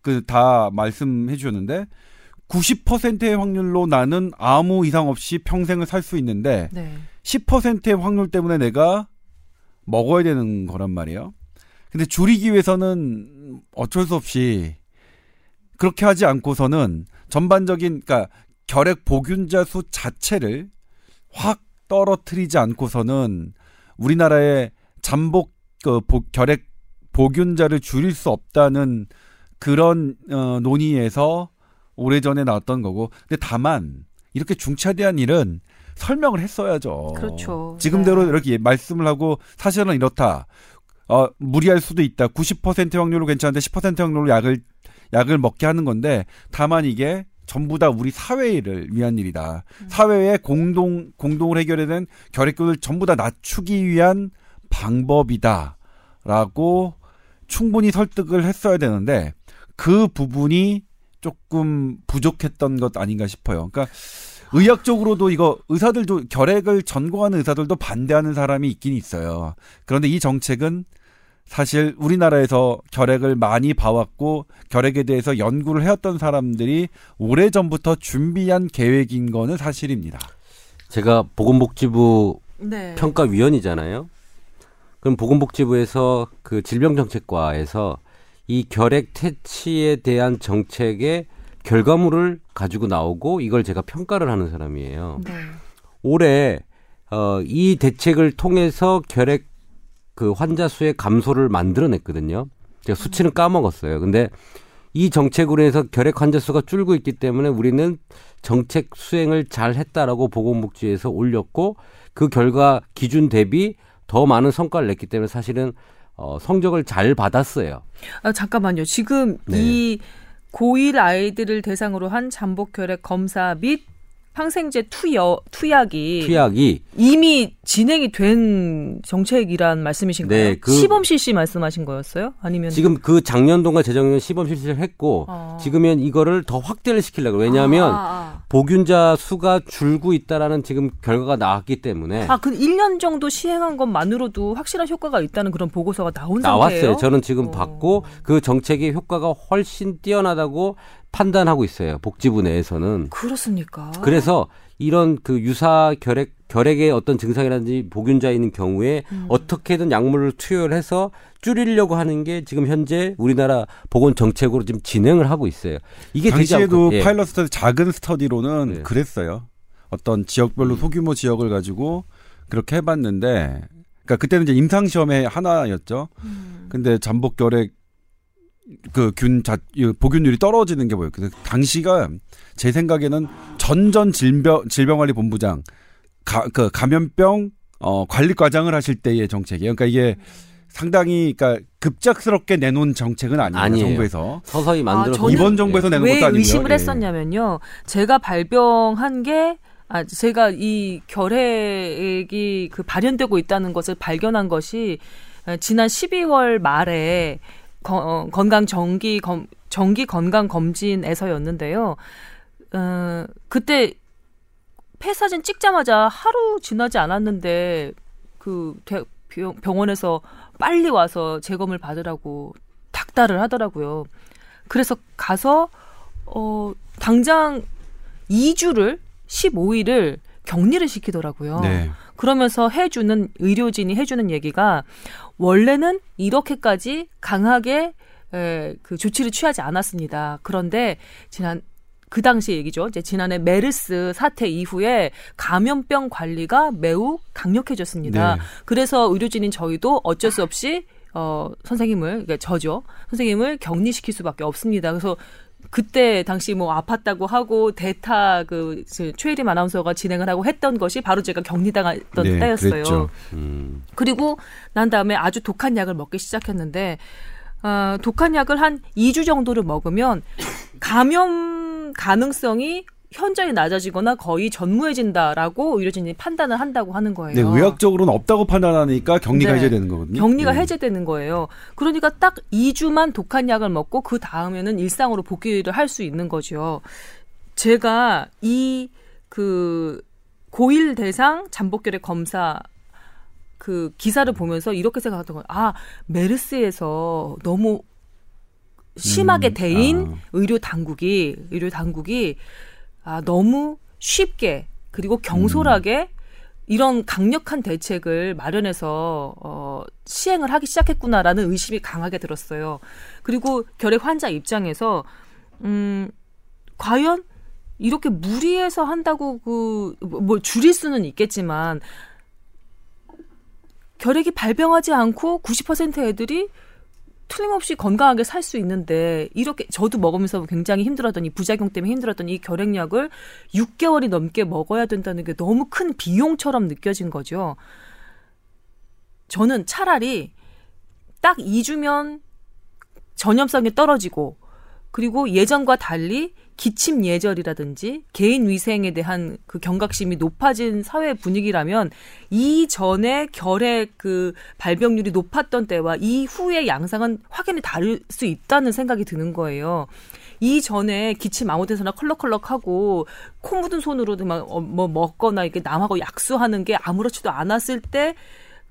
그 다 말씀해 주셨는데 90%의 확률로 나는 아무 이상 없이 평생을 살 수 있는데 네. 10%의 확률 때문에 내가 먹어야 되는 거란 말이에요. 근데 줄이기 위해서는 어쩔 수 없이 그렇게 하지 않고서는 전반적인 그러니까 결핵 보균자 수 자체를 확 떨어뜨리지 않고서는 우리나라의 잠복 그 보- 결핵 보균자를 줄일 수 없다는 그런 어, 논의에서 오래전에 나왔던 거고 근데 다만 이렇게 중차대한 일은 설명을 했어야죠. 그렇죠. 지금대로 네. 이렇게 말씀을 하고 사실은 이렇다. 어, 무리할 수도 있다. 90% 확률로 괜찮은데 10% 확률로 약을 약을 먹게 하는 건데 다만 이게 전부 다 우리 사회를 위한 일이다. 음. 사회의 공동 공동을 해결해야 되는 결핵균을 전부 다 낮추기 위한 방법이다라고 충분히 설득을 했어야 되는데 그 부분이 조금 부족했던 것 아닌가 싶어요. 그러니까 의학적으로도 이거 의사들도 결핵을 전공하는 의사들도 반대하는 사람이 있긴 있어요. 그런데 이 정책은 사실 우리나라에서 결핵을 많이 봐왔고 결핵에 대해서 연구를 해왔던 사람들이 오래 전부터 준비한 계획인 거는 사실입니다. 제가 보건복지부 네. 평가위원이잖아요. 그럼 보건복지부에서 그 질병정책과에서 이 결핵 퇴치에 대한 정책의 결과물을 가지고 나오고 이걸 제가 평가를 하는 사람이에요. 네. 올해 어, 이 대책을 통해서 결핵 그 환자 수의 감소를 만들어냈거든요. 제가 수치는 까먹었어요. 근데 이 정책으로 해서 결핵 환자 수가 줄고 있기 때문에 우리는 정책 수행을 잘 했다라고 보건복지에서 올렸고 그 결과 기준 대비 더 많은 성과를 냈기 때문에 사실은 어, 성적을 잘 받았어요. 아, 잠깐만요. 지금 네. 이 고1 아이들을 대상으로 한 잠복 결핵 검사 및 항생제 투여, 투약이 투약이 이미 진행이 된 정책이란 말씀이신가요? 네, 그- 시범 실시 말씀하신 거였어요? 아니면 지금 그 작년도가 재작년 시범 실시를 했고 아. 지금은 이거를 더 확대를 시키려고 왜냐하면 아, 아, 보균자 수가 줄고 있다라는 지금 결과가 나왔기 때문에 아. 아, 그 1년 정도 시행한 것만으로도 확실한 효과가 있다는 그런 보고서가 나온 나왔어요. 상태예요. 저는 지금 어. 봤고 그 정책의 효과가 훨씬 뛰어나다고 판단하고 있어요. 복지부 내에서는. 그렇습니까? 그래서 이런 그 유사 결핵 결핵의 어떤 증상이라든지 보균자 있는 경우에 음. 어떻게든 약물을 투여를 해서 줄이려고 하는 게 지금 현재 우리나라 보건 정책으로 지금 진행을 하고 있어요. 이게 되지 당시에도 않고 예. 파일럿 스터디 작은 스터디로는 네. 그랬어요. 어떤 지역별로 소규모 지역을 가지고 그렇게 해봤는데, 그러니까 그때는 이제 임상 시험의 하나였죠. 음. 근데 잠복 결핵 그균 자, 이 보균율이 떨어지는 게 뭐예요? 그 당시가 제 생각에는 전전 질병 질병관리 본부장 가, 그 감염병 어 관리과장을 하실 때의 정책이에요. 그러니까 이게 상당히 그러니까 급작스럽게 내놓은 정책은 아니에요. 아니에요. 정부에서 서서히 만들어서 저는 이번 정부에서 내는 왜 것도 아니고요. 의심을 예. 했었냐면요. 제가 발병한 게 아, 제가 이 결핵이 그 발현되고 있다는 것을 발견한 것이 에, 지난 12월 말에 거- 어, 건강 정기 검, 정기 건강 검진에서였는데요. 어, 그때 폐 사진 찍자마자 하루 지나지 않았는데 그 병원에서 빨리 와서 재검을 받으라고 닥달을 하더라고요. 그래서 가서 어 당장 2주를 15일을 격리를 시키더라고요. 네. 그러면서 해주는 의료진이 해주는 얘기가 원래는 이렇게까지 강하게 에, 그 조치를 취하지 않았습니다. 그런데 지난 그 당시 얘기죠. 이제 지난해 메르스 사태 이후에 감염병 관리가 매우 강력해졌습니다. 네. 그래서 의료진인 저희도 어쩔 수 없이 어 선생님을 그러니까 저죠. 선생님을 격리시킬 수밖에 없습니다. 그래서 그때 당시 뭐 아팠다고 하고 대타 그 최혜림 아나운서가 진행을 하고 했던 것이 바로 제가 격리당했던 네, 때였어요. 그랬죠. 음, 그리고 난 다음에 아주 독한 약을 먹기 시작했는데 어, 독한 약을 한 2주 정도를 먹으면 감염 가능성이 현저히 낮아지거나 거의 전무해진다라고 의료진이 판단을 한다고 하는 거예요. 네, 의학적으로는 없다고 판단하니까 격리가 네. 해제되는 거거든요. 격리가 네. 해제되는 거예요. 그러니까 딱 2주만 독한 약을 먹고 그 다음에는 일상으로 복귀를 할 수 있는 거죠. 제가 이 그 고일 대상 잠복결핵 검사 그 기사를 보면서 이렇게 생각했던 거예요. 아, 메르스에서 너무 심하게 음, 대인 아. 의료 당국이 의료 당국이 아, 너무 쉽게 그리고 경솔하게 이런 강력한 대책을 마련해서 어, 시행을 하기 시작했구나라는 의심이 강하게 들었어요. 그리고 결핵 환자 입장에서 음 과연 이렇게 무리해서 한다고 그 뭐 줄일 수는 있겠지만 결핵이 발병하지 않고 90% 애들이 틀림없이 건강하게 살 수 있는데 이렇게 저도 먹으면서 굉장히 힘들었던 이 부작용 때문에 힘들었던 이 결핵약을 6개월이 넘게 먹어야 된다는 게 너무 큰 비용처럼 느껴진 거죠. 저는 차라리 딱 2주면 전염성이 떨어지고 그리고 예전과 달리 기침 예절이라든지 개인 위생에 대한 그 경각심이 높아진 사회 분위기라면 이전에 결핵 그 발병률이 높았던 때와 이후의 양상은 확연히 다를 수 있다는 생각이 드는 거예요. 이전에 기침 아무 데서나 컬럭컬럭하고 코 묻은 손으로 막 뭐 먹거나 이렇게 남하고 약수하는 게 아무렇지도 않았을 때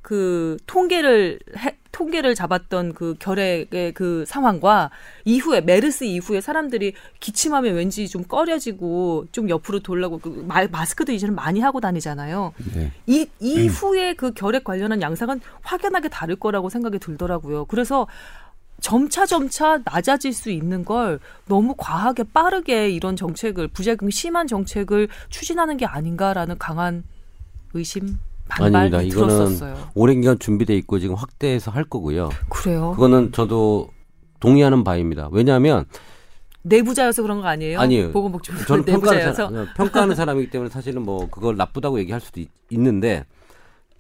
그 통계를 해, 통계를 잡았던 그 결핵의 그 상황과 이후에 메르스 이후에 사람들이 기침하면 왠지 좀 꺼려지고 좀 옆으로 돌라고 그 마스크도 이제는 많이 하고 다니잖아요. 네. 이 이후에 그 결핵 관련한 양상은 확연하게 다를 거라고 생각이 들더라고요. 그래서 점차 점차 낮아질 수 있는 걸 너무 과하게 빠르게 이런 정책을 부작용 심한 정책을 추진하는 게 아닌가라는 강한 의심 아닙니다. 이거는 들었었어요. 오랜 기간 준비돼 있고 지금 확대해서 할 거고요. 그래요? 그거는 저도 동의하는 바입니다. 왜냐하면 내부자여서 그런 거 아니에요? 아니에요. 보건복지부 저는 평가하는, 사람, 평가하는 사람이기 때문에 사실은 뭐 그걸 나쁘다고 얘기할 수도 있, 는데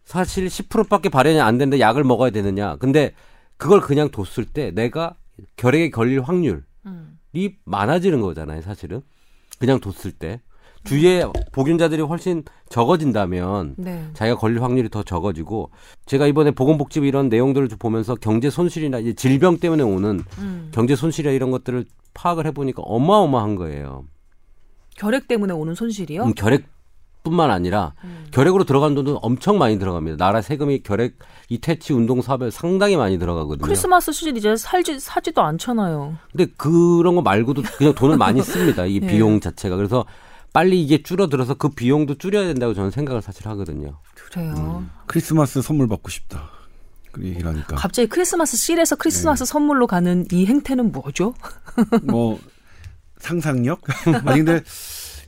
사실 10%밖에 발현이 안 되는데 약을 먹어야 되느냐. 근데 그걸 그냥 뒀을 때 내가 결핵에 걸릴 확률이 음. 많아지는 거잖아요, 사실은. 그냥 뒀을 때. 주위에 보균자들이 훨씬 적어진다면 네. 자기가 걸릴 확률이 더 적어지고 제가 이번에 보건복지부 이런 내용들을 보면서 경제 손실이나 이제 질병 때문에 오는 음. 경제 손실이나 이런 것들을 파악을 해보니까 어마어마한 거예요. 결핵 때문에 오는 손실이요? 음, 결핵 뿐만 아니라 음. 결핵으로 들어간 돈도 엄청 많이 들어갑니다. 나라 세금이 결핵 이 퇴치 운동 사업에 상당히 많이 들어가거든요. 크리스마스 시즌 이제 살지 사지도 않잖아요. 근데 그런 거 말고도 그냥 돈을 많이 씁니다. 이 네. 비용 자체가. 그래서 빨리 이게 줄어들어서 그 비용도 줄여야 된다고 저는 생각을 사실 하거든요. 그래요. 음. 크리스마스 선물 받고 싶다. 그 얘기라니까. 갑자기 크리스마스 실에서 크리스마스 네. 선물로 가는 이 행태는 뭐죠? 뭐 상상력? 아니 근데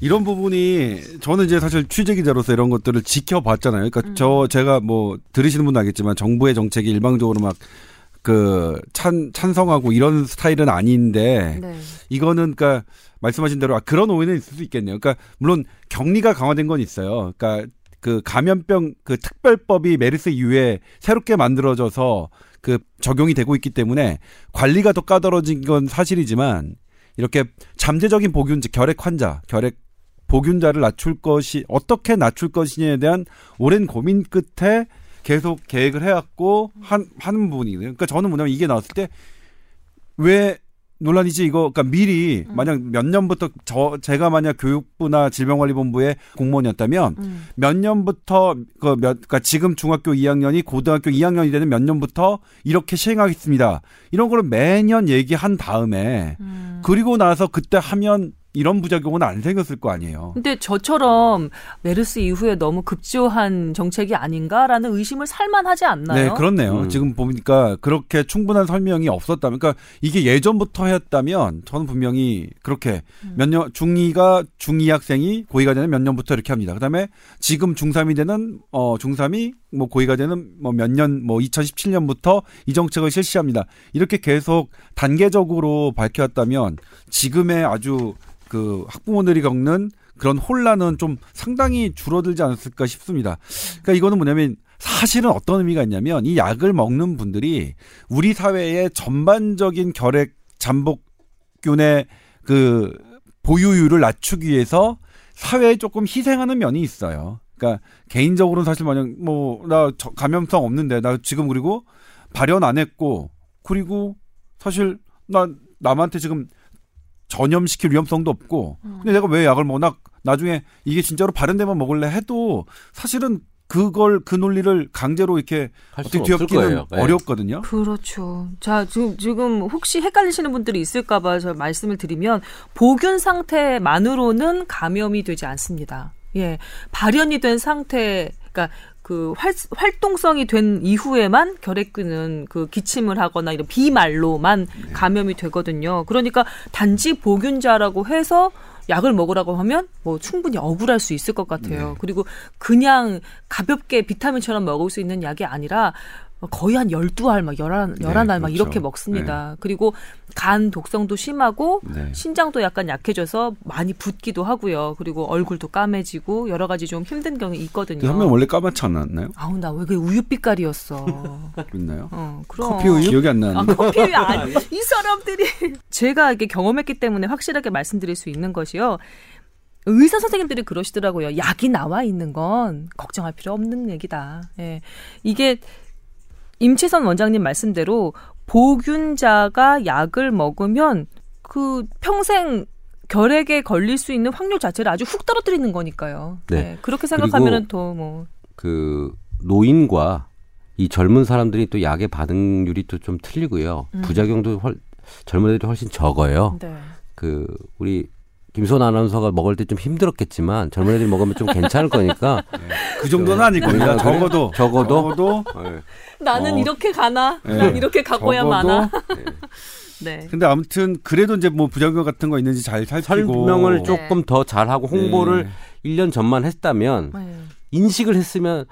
이런 부분이 저는 이제 사실 취재 기자로서 이런 것들을 지켜봤잖아요. 그러니까 음. 저 제가 뭐 들으시는 분도 알겠지만 정부의 정책이 일방적으로 막 그 찬 찬성하고 이런 스타일은 아닌데 네. 이거는 그러니까 말씀하신 대로 아, 그런 오해는 있을 수 있겠네요. 그러니까 물론 격리가 강화된 건 있어요. 그러니까 그 감염병 그 특별법이 메르스 이후에 새롭게 만들어져서 그 적용이 되고 있기 때문에 관리가 더 까다로워진 건 사실이지만 이렇게 잠재적인 복균 결핵 환자, 결핵 복균자를 낮출 것이 어떻게 낮출 것이냐에 대한 오랜 고민 끝에 계속 계획을 해왔고 한 하는 부분이거든요. 그러니까 저는 뭐냐면 이게 나왔을 때 왜 논란이지 이거 그러니까 미리 음. 만약 몇 년부터 저 제가 만약 교육부나 질병관리본부의 공무원이었다면 음. 몇 년부터 그몇 그러니까 지금 중학교 2학년이 고등학교 2학년이 되는 몇 년부터 이렇게 시행하겠습니다. 이런 거를 매년 얘기한 다음에 음. 그리고 나서 그때 하면 이런 부작용은 안 생겼을 거 아니에요. 근데 저처럼 메르스 이후에 너무 급조한 정책이 아닌가라는 의심을 살만하지 않나요? 네, 그렇네요. 음. 지금 보니까 그렇게 충분한 설명이 없었다면, 그러니까 이게 예전부터 했다면 저는 분명히 그렇게 음. 몇 년, 중2가 중2 학생이 고2가 되는 몇 년부터 이렇게 합니다. 그 다음에 지금 중3이 되는, 어, 중3이 뭐 고2가 되는 뭐 몇 년, 뭐 2017년부터 이 정책을 실시합니다. 이렇게 계속 단계적으로 밝혀왔다면 지금의 아주 그 학부모들이 겪는 그런 혼란은 좀 상당히 줄어들지 않았을까 싶습니다. 그러니까 이거는 뭐냐면 사실은 어떤 의미가 있냐면 이 약을 먹는 분들이 우리 사회의 전반적인 결핵 잠복균의 그 보유율을 낮추기 위해서 사회에 조금 희생하는 면이 있어요. 그러니까 개인적으로는 사실 만약 뭐 나 감염성 없는데 나 지금 그리고 발현 안 했고 그리고 사실 나 남한테 지금 전염시킬 위험성도 없고 음. 근데 내가 왜 약을 먹나 나중에 이게 진짜로 바른 데만 먹을래 해도 사실은 그걸 그 논리를 강제로 이렇게 어떻게 뒤엎기는 네. 어렵거든요. 그렇죠. 자 지금 지금 혹시 헷갈리시는 분들이 있을까봐 저 말씀을 드리면 보균 상태만으로는 감염이 되지 않습니다. 예, 발현이 된 상태, 그러니까 그 활, 활동성이 된 이후에만 결핵균은 그 기침을 하거나 이런 비말로만 네. 감염이 되거든요. 그러니까 단지 보균자라고 해서 약을 먹으라고 하면 뭐 충분히 억울할 수 있을 것 같아요. 네. 그리고 그냥 가볍게 비타민처럼 먹을 수 있는 약이 아니라 거의 한 열두 알막 열한 열한 네, 알막 그렇죠. 이렇게 먹습니다. 네. 그리고 간 독성도 심하고 네. 신장도 약간 약해져서 많이 붓기도 하고요. 그리고 얼굴도 까매지고 여러 가지 좀 힘든 경우 있거든요. 한명 원래 까맣지 않았나요? 아우 나 왜 그 우유 빛깔이었어. 그랬나요? 어, 그럼. 커피 우유 기억이 안 나는데. 아, 커피 우유 아니. 이 사람들이 제가 이게 경험했기 때문에 확실하게 말씀드릴 수 있는 것이요. 의사 선생님들이 그러시더라고요. 약이 나와 있는 건 걱정할 필요 없는 얘기다. 예. 이게 임채선 원장님 말씀대로 보균자가 약을 먹으면 그 평생 결핵에 걸릴 수 있는 확률 자체를 아주 훅 떨어뜨리는 거니까요. 네. 네. 그렇게 생각하면은 더 뭐. 그 노인과 이 젊은 사람들이 또 약의 반응률이 또 좀 틀리고요. 음. 부작용도 훨, 젊은 애들이 훨씬 적어요. 네. 그 우리 김선 아나운서가 먹을 때 좀 힘들었겠지만 젊은 애들이 먹으면 좀 괜찮을 거니까 그 정도는 아닐 겁니다. 아, 그래? 적어도 적어도? 적어도 나는 어. 이렇게 가나? 네. 난 이렇게 갖고야 마나? 네. 근데 아무튼 그래도 이제 뭐 부작용 같은 거 있는지 잘 살피고 설명을 조금 더 잘하고 홍보를 네. 일 1년 전만 했다면 네. 인식을 했으면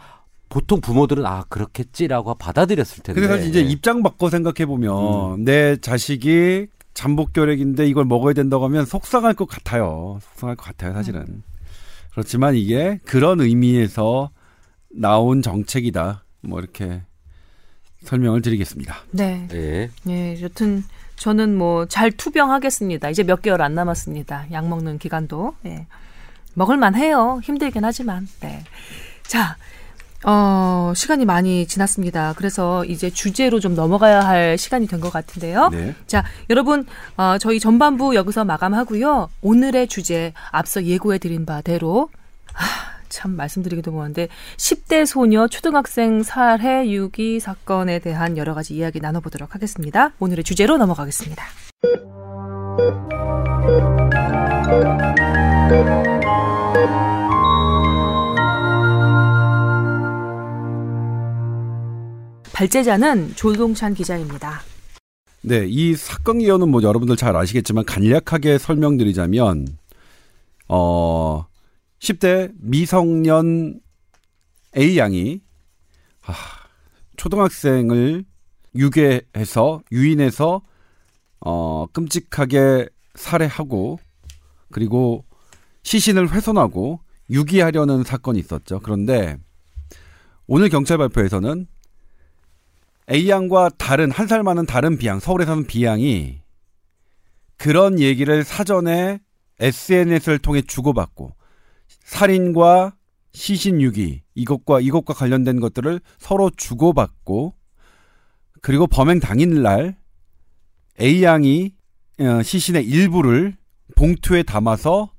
보통 부모들은 아 그렇겠지라고 받아들였을 텐데. 근데 사실 이제 입장 바꿔 생각해 보면 내 자식이 잠복결핵인데 이걸 먹어야 된다고 하면 속상할 것 같아요. 속상할 것 같아요, 사실은. 그렇지만 이게 그런 의미에서 나온 정책이다. 뭐 이렇게 설명을 드리겠습니다. 네. 예. 예, 여튼 저는 뭐 잘 투병하겠습니다. 이제 몇 개월 안 남았습니다. 약 먹는 기간도. 예. 먹을만 해요. 힘들긴 하지만. 네. 자, 어, 시간이 많이 지났습니다. 그래서 이제 주제로 좀 넘어가야 할 시간이 된 것 같은데요. 네. 자, 여러분, 어, 저희 전반부 여기서 마감하고요. 오늘의 주제 앞서 예고해 드린 바대로 아, 참 말씀드리기도 뭐한데 10대 소녀 초등학생 살해 유기 사건에 대한 여러 가지 이야기 나눠보도록 하겠습니다. 오늘의 주제로 넘어가겠습니다. 발제자는 조동찬 기자입니다. 네, 이 사건 기여는 뭐 여러분들 잘 아시겠지만 간략하게 설명드리자면 어 10대 미성년 A 양이 아, 초등학생을 유괴해서 유인해서 어 끔찍하게 살해하고 그리고 시신을 훼손하고 유기하려는 사건이 있었죠. 그런데 오늘 경찰 발표에서는 A 양과 다른 한 살 많은 다른 B양 서울에 사는 B양이 그런 얘기를 사전에 SNS를 통해 주고받고 살인과 시신 유기 이것과 이것과 관련된 것들을 서로 주고받고 그리고 범행 당일날 A 양이 어, 시신의 일부를 봉투에 담아서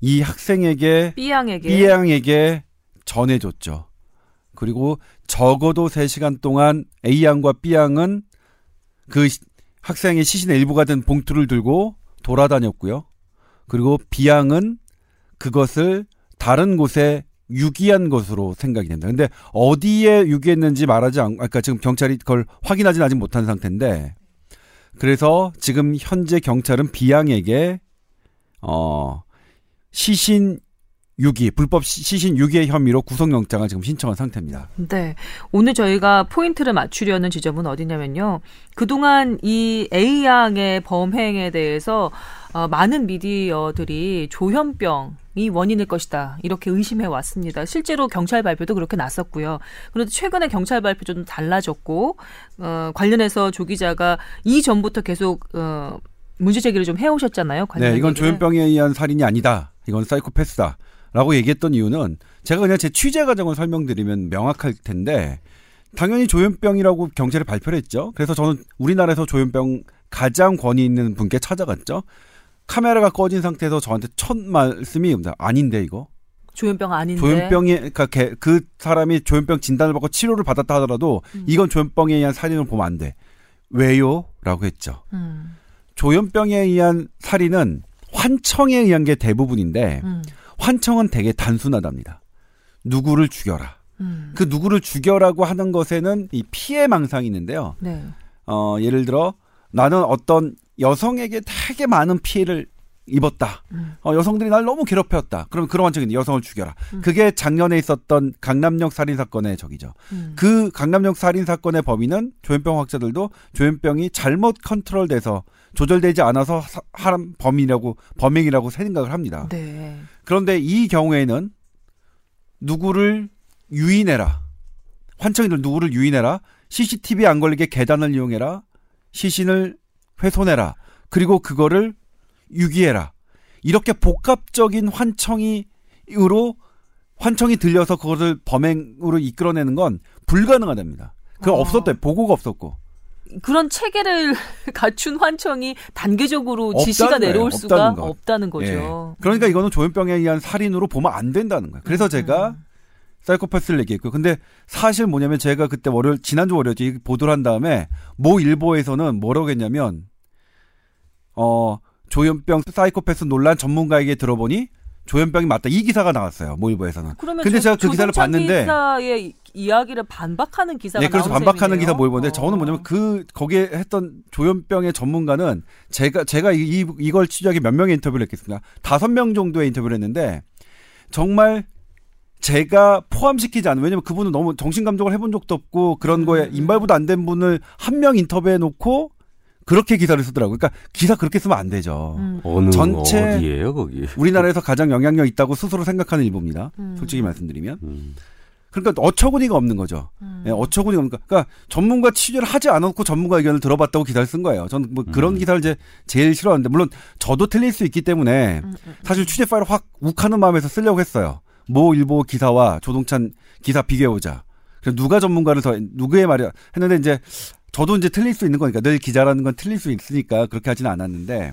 이 학생에게 B양에게 B 양에게 전해줬죠. 그리고 적어도 3시간 동안 A 양과 B 양은 그 시- 학생의 시신의 일부가 된 봉투를 들고 돌아다녔고요. 그리고 B 양은 그것을 다른 곳에 유기한 것으로 생각이 된다. 근데 어디에 유기했는지 말하지 않고, 아까 지금 경찰이 그걸 확인하진 아직 못한 상태인데, 그래서 지금 현재 경찰은 B 양에게 어 시신 유기, 불법 시- 시신 유기의 혐의로 구속영장을 지금 신청한 상태입니다. 네. 오늘 저희가 포인트를 맞추려는 지점은 어디냐면요. 그동안 이 A양의 범행에 대해서 어, 많은 미디어들이 조현병이 원인일 것이다. 이렇게 의심해 왔습니다. 실제로 경찰 발표도 그렇게 났었고요. 그런데 최근에 경찰 발표 좀 달라졌고, 어, 관련해서 조 기자가 이 전부터 계속, 어, 문제 제기를 좀 해오셨잖아요. 네, 이건 얘기를. 조현병에 의한 살인이 아니다. 이건 사이코패스다. 라고 얘기했던 이유는 제가 그냥 제 취재 과정을 설명드리면 명확할 텐데 당연히 조현병이라고 경찰에 발표를 했죠. 그래서 저는 우리나라에서 조현병 가장 권위 있는 분께 찾아갔죠. 카메라가 꺼진 상태에서 저한테 첫 말씀이 아닌데 이거 조현병 아닌데. 조현병이 그러니까 걔- 그 사람이 조현병 진단을 받고 치료를 받았다 하더라도 음. 이건 조현병에 의한 살인을 보면 안 돼. 왜요?라고 했죠. 음, 조현병에 의한 살인은 환청에 의한 게 대부분인데 음, 환청은 되게 단순하답니다. 누구를 죽여라. 음. 그 누구를 죽여라고 하는 것에는 이 피해 망상이 있는데요. 네. 어, 예를 들어 나는 어떤 여성에게 되게 많은 피해를 입었다. 음. 어, 여성들이 날 너무 괴롭혔다. 그럼 그런 환청인데 여성을 죽여라. 음. 그게 작년에 있었던 강남역 살인 사건의 적이죠. 음. 그 강남역 살인 사건의 범인은 조현병 학자들도 조현병이 잘못 컨트롤돼서 조절되지 않아서 사- 한 범인이라고 범행이라고 생각을 합니다. 네. 그런데 이 경우에는 누구를 유인해라. 환청이들 누구를 유인해라. CCTV 안 걸리게 계단을 이용해라. 시신을 훼손해라. 그리고 그거를 유기해라. 이렇게 복합적인 환청이으로 환청이 들려서 그것을 범행으로 이끌어내는 건 불가능하답니다. 그 어. 없었대. 보고가 없었고. 그런 체계를 갖춘 환청이 단계적으로 지시가 거예요. 내려올 수가 없다는 거. 없다는 예. 거죠. 그러니까 이거는 조현병에 의한 살인으로 보면 안 된다는 거예요. 그래서 음, 제가 사이코패스를 얘기했고 근데 사실 뭐냐면 제가 그때 월요일 지난주 월요일 보도를 한 다음에 모 일보에서는 뭐라고 했냐면 어 조현병 사이코패스 논란 전문가에게 들어보니 조현병이 맞다 이 기사가 나왔어요 모 일보에서는 그러면 근데 조- 제가 그 기사를 봤는데 기사의 이- 이야기를 반박하는 기사가 네, 그래서 반박하는 셈이네요. 기사 뭘 보는데 어. 저는 뭐냐면 그 거기에 했던 조현병의 전문가는 제가 제가 이, 이- 이걸 취재하기 몇 명의 인터뷰를 했겠습니다. 다섯 명 정도의 인터뷰를 했는데 정말 제가 포함시키지 않은 왜냐면 그분은 너무 정신 감독을 해본 적도 없고 그런 음, 거에 인발부도 안 된 분을 한 명 인터뷰해 놓고 그렇게 기사를 쓰더라고요. 그러니까 기사 그렇게 쓰면 안 되죠. 음. 어느 전체- 어디예요 거기? 우리나라에서 가장 영향력 있다고 스스로 생각하는 일부입니다. 음. 솔직히 말씀드리면. 음. 그러니까 어처구니가 없는 거죠. 음. 예, 어처구니가 없는 거. 그러니까 전문가 취재를 하지 않았고 전문가 의견을 들어봤다고 기사를 쓴 거예요. 저는 뭐 그런 음. 기사를 이제 제일 싫어하는데 물론 저도 틀릴 수 있기 때문에 음, 음. 사실 취재 파일을 확 욱하는 마음에서 쓰려고 했어요. 모 일보 기사와 조동찬 기사 비교해 보자. 그래서 누가 전문가를 더 누구의 말이야 했는데 이제 저도 이제 틀릴 수 있는 거니까 늘 기자라는 건 틀릴 수 있으니까 그렇게 하지는 않았는데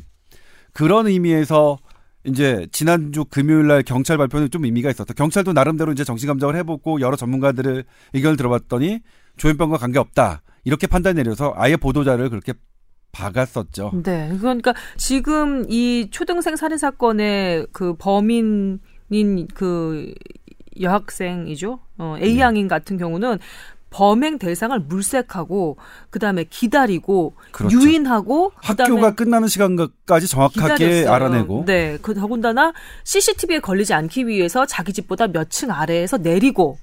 그런 의미에서 이제 지난주 금요일 날 경찰 발표는 좀 의미가 있었다. 경찰도 나름대로 이제 정신 감정을 해보고 여러 전문가들의 의견을 들어봤더니 조현병과 관계 없다. 이렇게 판단 내려서 아예 보도자를 그렇게 박았었죠. 네, 그러니까 지금 이 초등생 살인 사건의 그 범인인 그 여학생이죠, 어, A 네. 양인 같은 경우는 범행 대상을 물색하고 그 다음에 기다리고 그렇죠. 유인하고 그다음에 학교가 끝나는 시간까지 정확하게 기다렸어요. 알아내고 네, 그 더군다나 CCTV에 걸리지 않기 위해서 자기 집보다 몇 층 아래에서 내리고,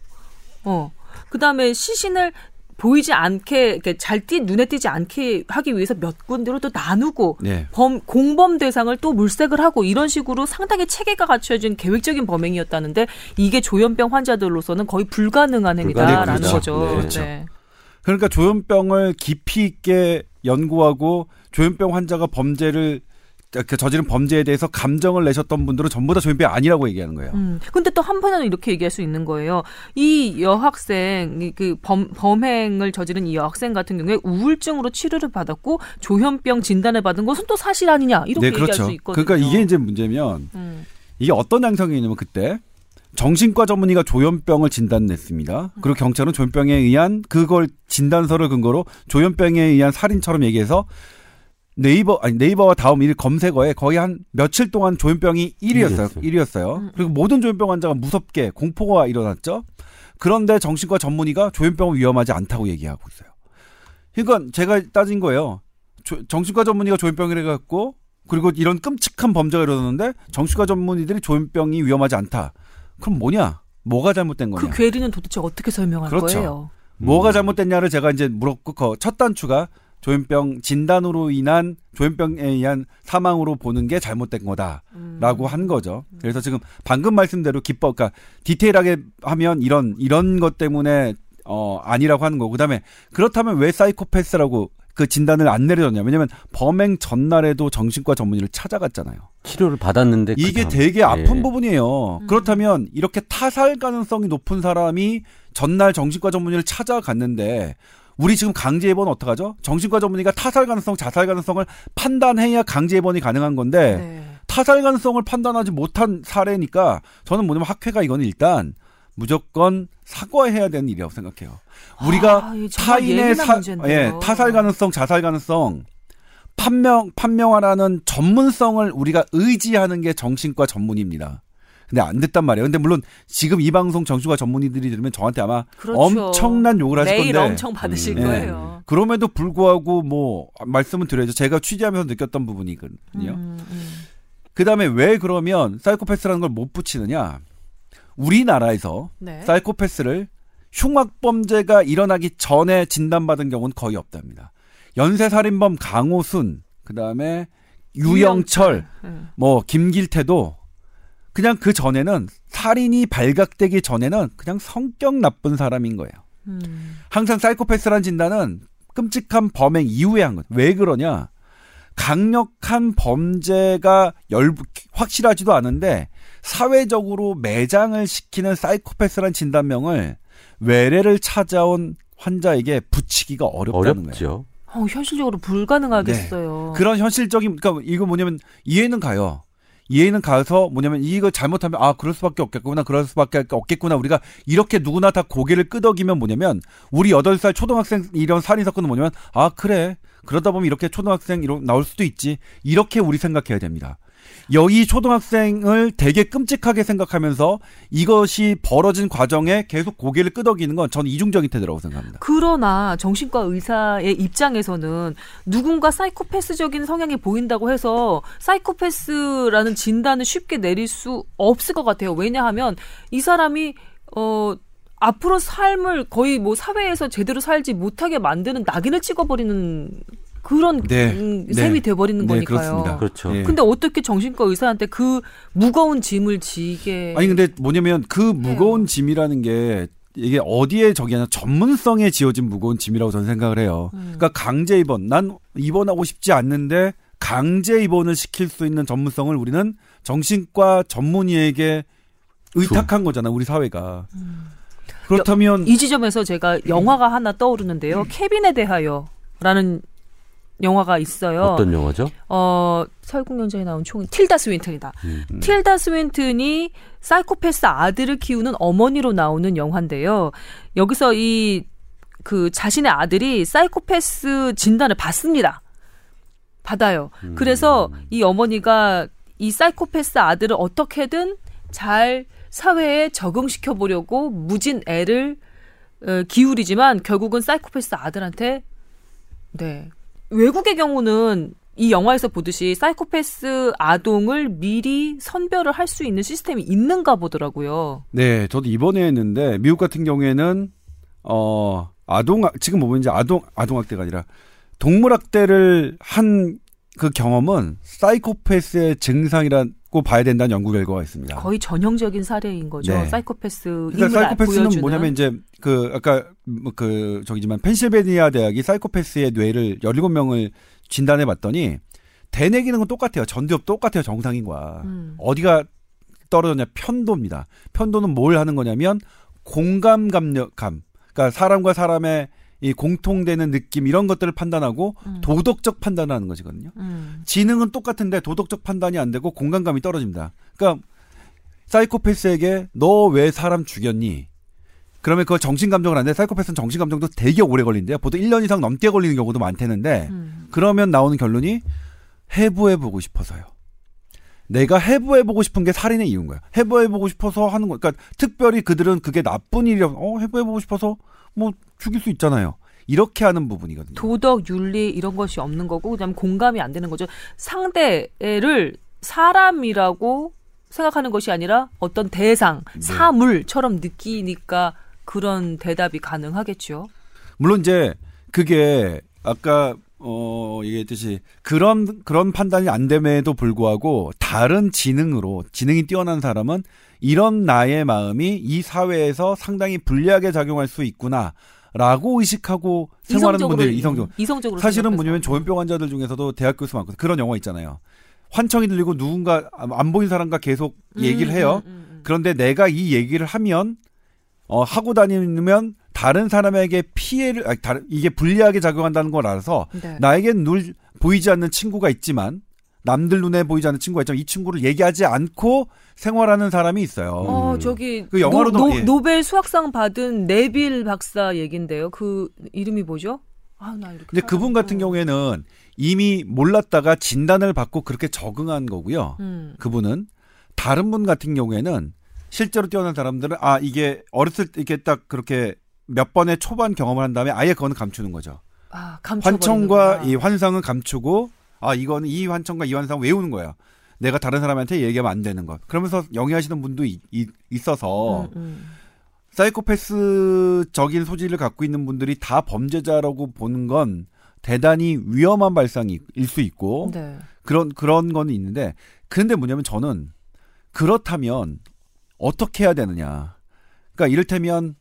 어, 그 다음에 시신을 보이지 않게 이렇게 잘 띄, 눈에 띄지 않게 하기 위해서 몇 군데로 또 나누고 네. 범 공범 대상을 또 물색을 하고 이런 식으로 상당히 체계가 갖춰진 계획적인 범행이었다는데 이게 조현병 환자들로서는 거의 불가능한 행위다라는 불가능하죠. 거죠. 네, 그렇죠. 네. 그러니까 조현병을 깊이 있게 연구하고 조현병 환자가 범죄를 그 저지른 범죄에 대해서 감정을 내셨던 분들은 전부 다 조현병이 아니라고 얘기하는 거예요. 음. 근데 또 한편으로는 이렇게 얘기할 수 있는 거예요. 이 여학생, 이그 범, 범행을 저지른 이 여학생 같은 경우에 우울증으로 치료를 받았고 조현병 진단을 받은 것은 또 사실 아니냐 이렇게 네, 얘기할 그렇죠. 수 있거든요. 그러니까 이게 이제 문제면 음. 이게 어떤 양상이냐면 그때 정신과 전문의가 조현병을 진단냈습니다. 그리고 경찰은 조현병에 의한 그걸 진단서를 근거로 조현병에 의한 살인처럼 얘기해서 네이버 아니 네이버와 다음 일 검색어에 거의 한 며칠 동안 조현병이 1위였어요. 1위였어요. 그리고 모든 조현병 환자가 무섭게 공포가 일어났죠. 그런데 정신과 전문의가 조현병은 위험하지 않다고 얘기하고 있어요. 그러니까 제가 따진 거예요. 조- 정신과 전문의가 조현병이라 갖고 그리고 이런 끔찍한 범죄가 일어났는데 정신과 전문의들이 조현병이 위험하지 않다. 그럼 뭐냐? 뭐가 잘못된 거냐? 그 괴리는 도대체 어떻게 설명할 그렇죠. 거예요? 뭐가 잘못됐냐를 제가 이제 물었고 그첫 단추가 조현병 진단으로 인한 조현병에 의한 사망으로 보는 게 잘못된 거다라고 한 거죠. 그래서 지금 방금 말씀대로 기법, 그러니까 디테일하게 하면 이런 이런 것 때문에 어 아니라고 하는 거고 그다음에 그렇다면 왜 사이코패스라고 그 진단을 안 내려줬냐? 왜냐면 범행 전날에도 정신과 전문의를 찾아갔잖아요. 치료를 받았는데 그 이게 다음- 되게 아픈 예. 부분이에요. 그렇다면 이렇게 타살 가능성이 높은 사람이 전날 정신과 전문의를 찾아갔는데 우리 지금 강제 입원 어떡하죠? 정신과 전문의가 타살 가능성, 자살 가능성을 판단해야 강제 입원이 가능한 건데 네. 타살 가능성을 판단하지 못한 사례니까 저는 뭐냐면 학회가 이건 일단 무조건 사과해야 되는 일이라고 생각해요. 우리가 아, 타인의 사. 예, 타살 가능성, 자살 가능성 판명 판명하라는 전문성을 우리가 의지하는 게 정신과 전문입니다. 근데 안 됐단 말이에요. 근데 물론 지금 이 방송 정신과 전문의들이 들으면 저한테 아마 그렇죠. 엄청난 욕을 하실 건데 엄청 받으실 음, 예. 거예요. 그럼에도 불구하고 뭐 말씀은 드려야죠. 제가 취재하면서 느꼈던 부분이거든요. 음, 음. 그다음에 왜 그러면 사이코패스라는 걸 못 붙이느냐? 우리나라에서 네. 사이코패스를 흉악 범죄가 일어나기 전에 진단받은 경우는 거의 없답니다. 연쇄살인범 강호순, 그 다음에 유영철, 음. 뭐 김길태도 그냥 그 전에는 살인이 발각되기 전에는 그냥 성격 나쁜 사람인 거예요. 음. 항상 사이코패스란 진단은 끔찍한 범행 이후에 한 거예요. 왜 그러냐? 강력한 범죄가 열 확실하지도 않은데 사회적으로 매장을 시키는 사이코패스란 진단명을 외래를 찾아온 환자에게 붙이기가 어렵다는 거예요. 어렵죠. 어, 현실적으로 불가능하겠어요. 그런 현실적인 그러니까 이거 뭐냐면 이해는 가요. 얘는 가서 뭐냐면 이거 잘못하면 아 그럴 수밖에 없겠구나 그럴 수밖에 없겠구나. 우리가 이렇게 누구나 다 고개를 끄덕이면 뭐냐면 우리 여덟 살 초등학생 이런 살인 사건은 뭐냐면 아 그래. 그러다 보면 이렇게 초등학생 이런 나올 수도 있지. 이렇게 우리 생각해야 됩니다. 여기 초등학생을 되게 끔찍하게 생각하면서 이것이 벌어진 과정에 계속 고개를 끄덕이는 건 저는 이중적인 태도라고 생각합니다. 그러나 정신과 의사의 입장에서는 누군가 사이코패스적인 성향이 보인다고 해서 사이코패스라는 진단을 쉽게 내릴 수 없을 것 같아요. 왜냐하면 이 사람이 어 앞으로 삶을 거의 뭐 사회에서 제대로 살지 못하게 만드는 낙인을 찍어버리는 그런 네. 음, 네. 셈이 돼버리는 네, 거니까요. 그렇습니다. 그렇죠. 예. 근데 어떻게 정신과 의사한테 그 무거운 짐을 지게 아니 근데 뭐냐면 그 무거운 짐이라는 게 이게 어디에 저기 하냐 전문성에 지어진 무거운 짐이라고 저는 생각을 해요. 음. 그러니까 강제 입원 난 입원하고 싶지 않는데 강제 입원을 시킬 수 있는 전문성을 우리는 정신과 전문의에게 의탁한 거잖아 우리 사회가. 그렇다면 이 지점에서 제가 영화가 하나 떠오르는데요. 케빈에 대하여라는 영화가 있어요. 어떤 영화죠? 어, 설국연자에 나온 총인 틸다 스윈튼이다. 음. 틸다 스윈튼이 사이코패스 아들을 키우는 어머니로 나오는 영화인데요. 여기서 이 그 자신의 아들이 사이코패스 진단을 받습니다. 받아요. 음. 그래서 이 어머니가 이 사이코패스 아들을 어떻게든 잘 사회에 적응시켜 보려고 무진 애를 어, 기울이지만 결국은 사이코패스 아들한테 네 외국의 경우는 이 영화에서 보듯이 사이코패스 아동을 미리 선별을 할 수 있는 시스템이 있는가 보더라고요. 네 저도 이번에 했는데 미국 같은 경우에는 어 아동 지금 보면 이제 아동 아동학대가 아니라 동물학대를 한 그 경험은 사이코패스의 증상이라 고 봐야 된다는 연구 결과가 있습니다. 거의 전형적인 사례인 거죠. 네. 사이코패스 그러니까 사이코패스는 보여주는. 뭐냐면 이제 그 아까 뭐그 저기지만 펜실베니아 대학이 사이코패스의 뇌를 17명을 진단해 봤더니 대뇌 기능은 똑같아요. 전두엽 똑같아요. 정상인과. 음. 어디가 떨어졌냐? 편도입니다. 편도는 뭘 하는 거냐면 공감 감력감. 그러니까 사람과 사람의 이 공통되는 느낌 이런 것들을 판단하고 음. 도덕적 판단을 하는 것이거든요. 음. 지능은 똑같은데 도덕적 판단이 안 되고 공감감이 떨어집니다. 그러니까 사이코패스에게 너 왜 사람 죽였니? 그러면 그거 정신 감정을 안 돼. 사이코패스는 정신 감정도 되게 오래 걸린대요. 보통 1년 이상 넘게 걸리는 경우도 많대는데 음. 그러면 나오는 결론이 해부해 보고 싶어서요. 내가 해부해 보고 싶은 게 살인의 이유인 거야. 해부해 보고 싶어서 하는 거. 그러니까 특별히 그들은 그게 나쁜 일이라, 어, 해부해 보고 싶어서 뭐 죽일 수 있잖아요. 이렇게 하는 부분이거든요. 도덕, 윤리 이런 것이 없는 거고 그다음 공감이 안 되는 거죠. 상대를 사람이라고 생각하는 것이 아니라 어떤 대상, 네. 사물처럼 느끼니까 그런 대답이 가능하겠죠. 물론 이제 그게 아까 어 얘기했듯이 그런 그런 판단이 안 됨에도 불구하고 다른 지능으로 지능이 뛰어난 사람은 이런 나의 마음이 이 사회에서 상당히 불리하게 작용할 수 있구나 라고 의식하고 생활하는 분들이 이성적으로 이성적으로 사실은 생각해서. 뭐냐면 조현병 환자들 중에서도 대학교에서 많거든 그런 영화 있잖아요 환청이 들리고 누군가 안 보인 사람과 계속 얘기를 음, 해요 음, 음, 음. 그런데 내가 이 얘기를 하면 어 하고 다니면 다른 사람에게 피해를 아니, 다른 이게 불리하게 작용한다는 걸 알아서 네. 나에겐 늘 보이지 않는 친구가 있지만 남들 눈에 보이지 않는 친구가 있지만 이 친구를 얘기하지 않고 생활하는 사람이 있어요. 어, 음. 저기 그 영화로도- 노, 예. 노벨 수학상 받은 네빌 박사 얘긴데요. 그 이름이 뭐죠? 아, 나 이렇게 근데 그분 같은. 경우에는 이미 몰랐다가 진단을 받고 그렇게 적응한 거고요. 음. 그분은 다른 분 같은 경우에는 실제로 뛰어난 사람들은 아 이게 어렸을 때 이렇게 딱 그렇게 몇 번의 초반 경험을 한 다음에 아예 그거는 감추는 거죠. 아, 환청과 이 환상은 감추고 아 이거는 이 환청과 이 환상 외우는 거야. 내가 다른 사람한테 얘기하면 안 되는 것. 그러면서 영위하시는 분도 이- 이- 있어서 음, 음. 사이코패스적인 소질을 갖고 있는 분들이 다 범죄자라고 보는 건 대단히 위험한 발상일 수 있고 네. 그런 그런 거는 있는데 근데 뭐냐면 저는 그렇다면 어떻게 해야 되느냐. 그러니까 이를테면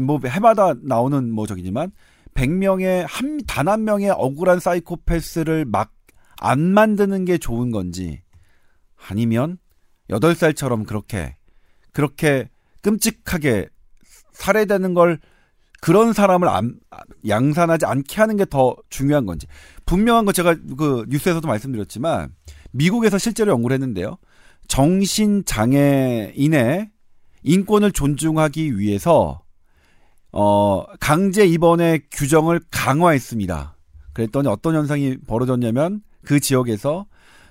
뭐 해마다 나오는 뭐 저기지만 100명의 한 단 한 명의 억울한 사이코패스를 막 안 만드는 게 좋은 건지 아니면 8살처럼 그렇게 그렇게 끔찍하게 살해되는 걸 그런 사람을 안, 양산하지 않게 하는 게 더 중요한 건지 분명한 거 제가 그 뉴스에서도 말씀드렸지만 미국에서 실제로 연구를 했는데요. 정신 장애인의 인권을 존중하기 위해서 어, 강제 입원의 규정을 강화했습니다. 그랬더니 어떤 현상이 벌어졌냐면 그 지역에서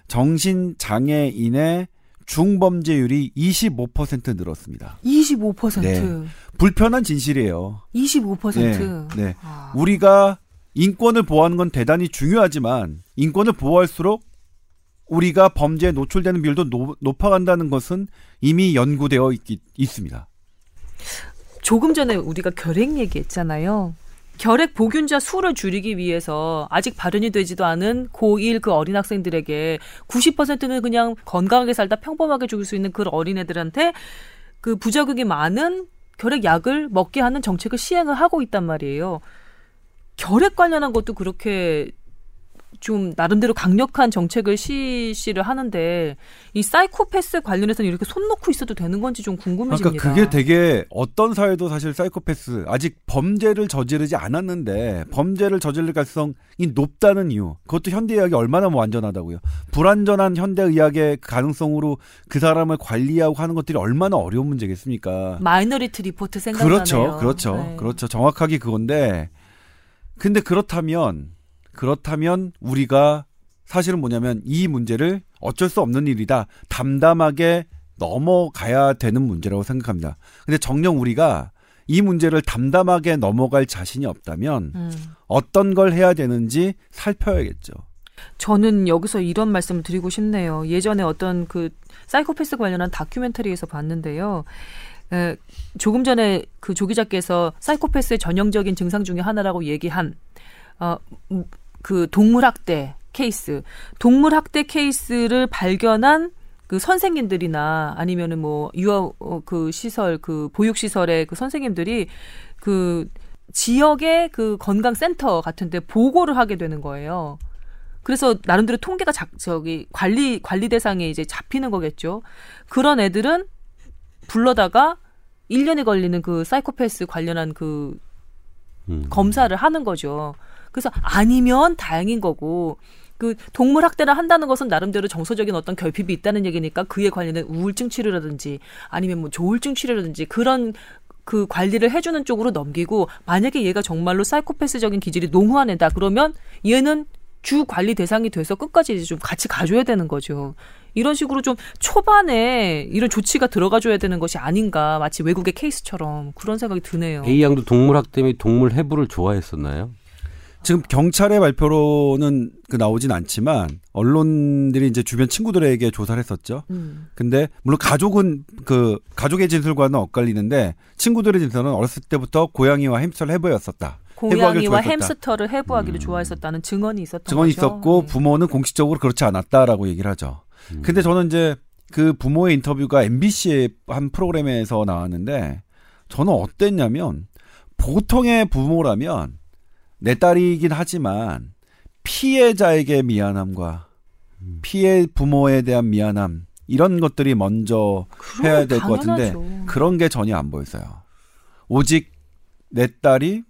정신 장애인의 중범죄율이 25% 늘었습니다. 25%. 네. 불편한 진실이에요. 25%. 네. 네. 아. 우리가 인권을 보호하는 건 대단히 중요하지만 인권을 보호할수록 우리가 범죄에 노출되는 비율도 노, 높아간다는 것은 이미 연구되어 있, 있습니다. 조금 전에 우리가 결핵 얘기했잖아요. 결핵 보균자 수를 줄이기 위해서 아직 발현이 되지도 않은 고1 그 어린 학생들에게 90%는 그냥 건강하게 살다 평범하게 죽을 수 있는 그 어린애들한테 그 부작용이 많은 결핵 약을 먹게 하는 정책을 시행을 하고 있단 말이에요. 결핵 관련한 것도 그렇게 좀 나름대로 강력한 정책을 실시를 하는데 이 사이코패스 관련해서는 이렇게 손 놓고 있어도 되는 건지 좀 궁금해집니다. 그러니까 그게 되게 어떤 사회도 사실 사이코패스 아직 범죄를 저지르지 않았는데 범죄를 저지를 가능성이 높다는 이유. 그것도 현대 의학이 얼마나 뭐 완전하다고요. 불완전한 현대 의학의 가능성으로 그 사람을 관리하고 하는 것들이 얼마나 어려운 문제겠습니까? 마이너리티 리포트 생각나네요. 그렇죠, 그렇죠, 네. 그렇죠. 정확하게 그건데 근데 그렇다면 그렇다면 우리가 사실은 뭐냐면 이 문제를 어쩔 수 없는 일이다. 담담하게 넘어가야 되는 문제라고 생각합니다. 근데 정녕 우리가 이 문제를 담담하게 넘어갈 자신이 없다면 음. 어떤 걸 해야 되는지 살펴야겠죠. 저는 여기서 이런 말씀을 드리고 싶네요. 예전에 어떤 그 사이코패스 관련한 다큐멘터리에서 봤는데요. 에, 조금 전에 그 조 기자께서 사이코패스의 전형적인 증상 중에 하나라고 얘기한 어, 음, 그 동물 학대 케이스, 동물 학대 케이스를 발견한 그 선생님들이나 아니면은 뭐 유아 어, 그 시설 그 보육 시설의 그 선생님들이 그 지역의 그 건강 센터 같은 데 보고를 하게 되는 거예요. 그래서 나름대로 통계가 작, 저기 관리 관리 대상에 이제 잡히는 거겠죠. 그런 애들은 불러다가 1년이 걸리는 그 사이코패스 관련한 그 음. 검사를 하는 거죠. 그래서 아니면 다행인 거고 그 동물 학대를 한다는 것은 나름대로 정서적인 어떤 결핍이 있다는 얘기니까 그에 관련된 우울증 치료라든지 아니면 뭐 조울증 치료라든지 그런 그 관리를 해주는 쪽으로 넘기고 만약에 얘가 정말로 사이코패스적인 기질이 농후한 애다 그러면 얘는 주 관리 대상이 돼서 끝까지 좀 같이 가줘야 되는 거죠. 이런 식으로 좀 초반에 이런 조치가 들어가줘야 되는 것이 아닌가 마치 외국의 케이스처럼 그런 생각이 드네요. A 양도 동물 학대 및 동물 해부를 좋아했었나요? 지금 경찰의 발표로는 그 나오진 않지만 언론들이 이제 주변 친구들에게 조사를 했었죠. 음. 근데 물론 가족은 그 가족의 진술과는 엇갈리는데 친구들의 진술은 어렸을 때부터 고양이와 햄스터를 해보였었다. 해부하기를 고양이와. 햄스터를 해부하기를 음. 좋아했었다는 증언이 있었던 증언이 거죠. 있었고 네. 부모는 공식적으로 그렇지 않았다라고 얘기를 하죠. 음. 근데 저는 이제 그 부모의 인터뷰가 MBC의 한 프로그램에서 나왔는데 저는 어땠냐면 보통의 부모라면 내 딸이긴 하지만 피해자에게 미안함과 피해 부모에 대한 미안함 이런 것들이 먼저 해야 될 것 같은데. 그런 게 전혀 안 보였어요. 오직 내 딸이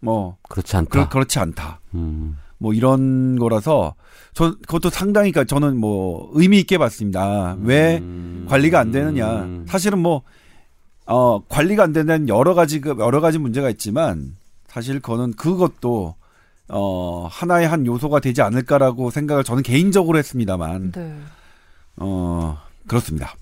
뭐 그렇지 않다. 그, 그렇지 않다. 음. 뭐 이런 거라서 저 그것도 상당히 그러니까 저는 뭐 의미 있게 봤습니다. 왜 음. 관리가 안 되느냐? 음. 사실은 뭐 어, 관리가 안 되는 여러 가지 그 여러 가지 문제가 있지만 사실 그거는 그것도 어, 하나의 한 요소가 되지 않을까라고 생각을 저는 개인적으로 했습니다만 네. 어, 그렇습니다.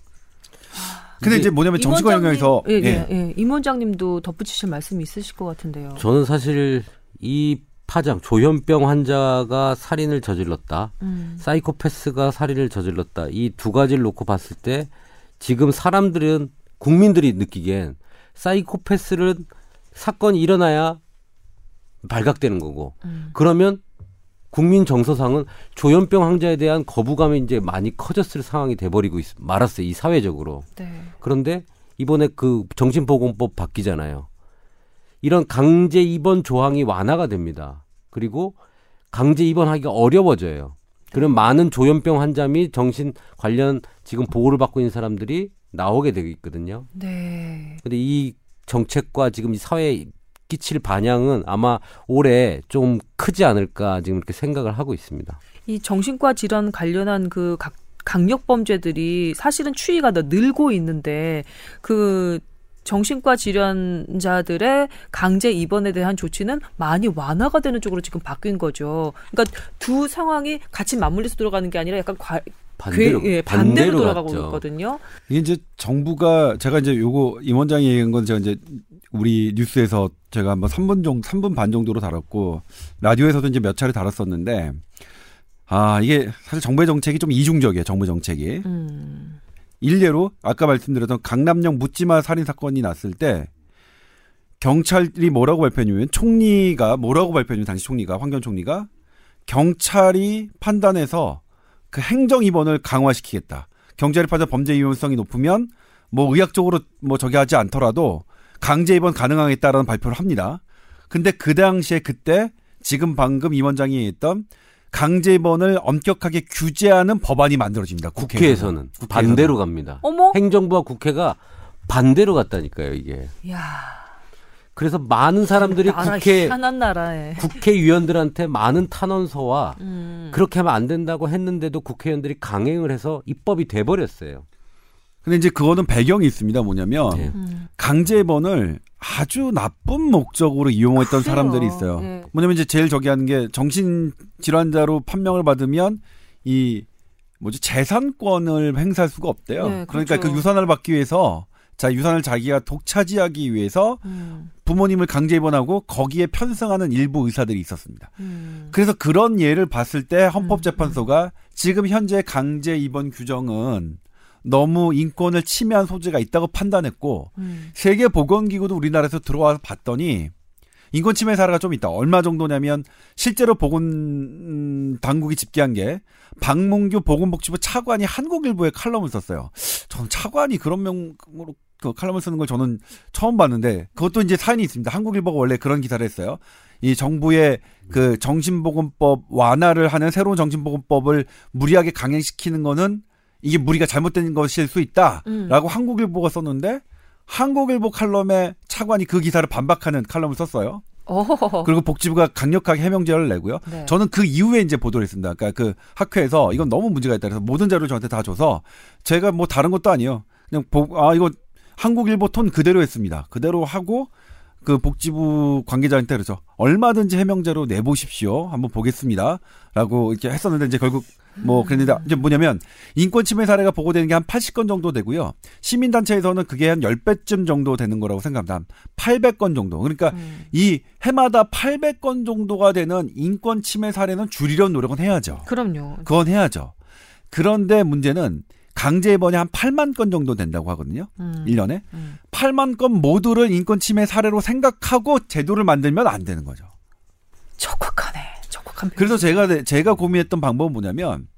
근데 이게 이제 뭐냐면 정치권 영역에서 예, 예. 예, 예. 임 원장님도 덧붙이실 말씀이 있으실 것 같은데요. 저는 사실 이 파장 조현병 환자가 살인을 저질렀다. 음. 사이코패스가 살인을 저질렀다. 이 두 가지를 놓고 봤을 때 지금 사람들은 국민들이 느끼기엔 사이코패스는 사건이 일어나야 발각되는 거고 음. 그러면 국민 정서상은 조현병 환자에 대한 거부감이 이제 많이 커졌을 상황이 돼버리고 있, 말았어요. 이 사회적으로. 네. 그런데 이번에 그 정신보건법 바뀌잖아요. 이런 강제 입원 조항이 완화가 됩니다. 그리고 강제 입원하기가 어려워져요. 그럼 많은 조현병 환자 및 정신 관련 지금 보호를 받고 있는 사람들이 나오게 되고 있거든요. 네. 근데 이 정책과 지금 이 사회에 끼칠 반향은 아마 올해 좀 크지 않을까 지금 이렇게 생각을 하고 있습니다. 이 정신과 질환 관련한 그 각 강력 범죄들이 사실은 추이가 더 늘고 있는데 그 정신과 질환자들의 강제 입원에 대한 조치는 많이 완화가 되는 쪽으로 지금 바뀐 거죠. 그러니까 두 상황이 같이 맞물려서 돌아가는 게 아니라 약간 과, 반대로 괴- 예, 반대로, 반대로 돌아가고 갔죠. 있거든요. 이게 이제 정부가 제가 이제 요거 임 원장이 얘기한 건 제가 이제 우리 뉴스에서 제가 한번 3분 정도 3분 반 정도로 다뤘고 라디오에서도 이제 몇 차례 다뤘었는데 아 이게 사실 정부의 정책이 좀 이중적이에요 정부 정책이 음. 일례로 아까 말씀드렸던 강남역 묻지마 살인 사건이 났을 때 경찰이 뭐라고 발표했냐면 총리가 뭐라고 발표했냐면 당시 총리가 황교안 총리가 경찰이 판단해서 그 행정 입원을 강화시키겠다. 경찰이 판단 범죄 위험성이 높으면 뭐 의학적으로 뭐 저기 하지 않더라도 강제 입원 가능하겠다라는 발표를 합니다. 근데 그 당시에 그때 지금 방금 임 원장이 했던 강제 입원을 엄격하게 규제하는 법안이 만들어집니다. 국회에서는 반대로 갑니다. 어머. 행정부와 국회가 반대로 갔다니까요, 이게. 야. 그래서 많은 사람들이 나라 국회 희한한 나라에. 국회의원들한테 많은 탄원서와 음. 그렇게 하면 안 된다고 했는데도 국회의원들이 강행을 해서 입법이 돼 버렸어요. 근데 이제 그거는 배경이 있습니다. 뭐냐면 네. 음. 강제 입원을 아주 나쁜 목적으로 이용했던 그래요. 사람들이 있어요. 네. 뭐냐면 이제 제일 저기 하는 게 정신 질환자로 판명을 받으면 이 뭐지 재산권을 행사할 수가 없대요. 네, 그러니까 그렇죠. 그 유산을 받기 위해서 자 유산을 자기가 독차지하기 위해서 음. 부모님을 강제 입원하고 거기에 편승하는 일부 의사들이 있었습니다. 음. 그래서 그런 예를 봤을 때 헌법재판소가 지금 현재 강제 입원 규정은 너무 인권을 침해한 소지가 있다고 판단했고 음. 세계 보건기구도 우리나라에서 들어와서 봤더니 인권 침해 사례가 좀 있다. 얼마 정도냐면 실제로 보건 음, 당국이 집계한 게 박문규 보건복지부 차관이 한국일보에 칼럼을 썼어요. 저는 차관이 그런 명으로 그 칼럼을 쓰는 걸 저는 처음 봤는데 그것도 이제 사연이 있습니다. 한국일보가 원래 그런 기사를 했어요. 이 정부의 그 정신보건법 완화를 하는 새로운 정신보건법을 무리하게 강행시키는 거는 이게 무리가 잘못된 것일 수 있다라고 음. 한국일보가 썼는데 한국일보 칼럼에 차관이 그 기사를 반박하는 칼럼을 썼어요. 어허허. 그리고 복지부가 강력하게 해명제를 내고요. 네. 저는 그 이후에 이제 보도를 했습니다. 그러니까 그 학회에서 이건 너무 문제가 있다 그래서 모든 자료를 저한테 다 줘서 제가 뭐 다른 것도 아니에요. 그냥 보, 아 이거 한국일보 톤 그대로 했습니다. 그대로 하고 그 복지부 관계자한테 그러죠. 얼마든지 해명제로 내보십시오. 한번 보겠습니다. 라고 이렇게 했었는데 이제 결국 뭐 그랬는데 이제 뭐냐면 인권 침해 사례가 보고되는 게 한 80건 정도 되고요. 시민단체에서는 그게 한 10배쯤 정도 되는 거라고 생각합니다. 한 800건 정도. 그러니까 음. 이 해마다 800건 정도가 되는 인권 침해 사례는 줄이려는 노력은 해야죠. 그럼요. 그건 해야죠. 그런데 문제는 강제 입원이 한 8만 건 정도 된다고 하거든요. 음. 1년에. 음. 8만 건 모두를 인권 침해 사례로 생각하고 제도를 만들면 안 되는 거죠. 적확하네. 적확한 그래서 제가 제가 고민했던 방법은 뭐냐면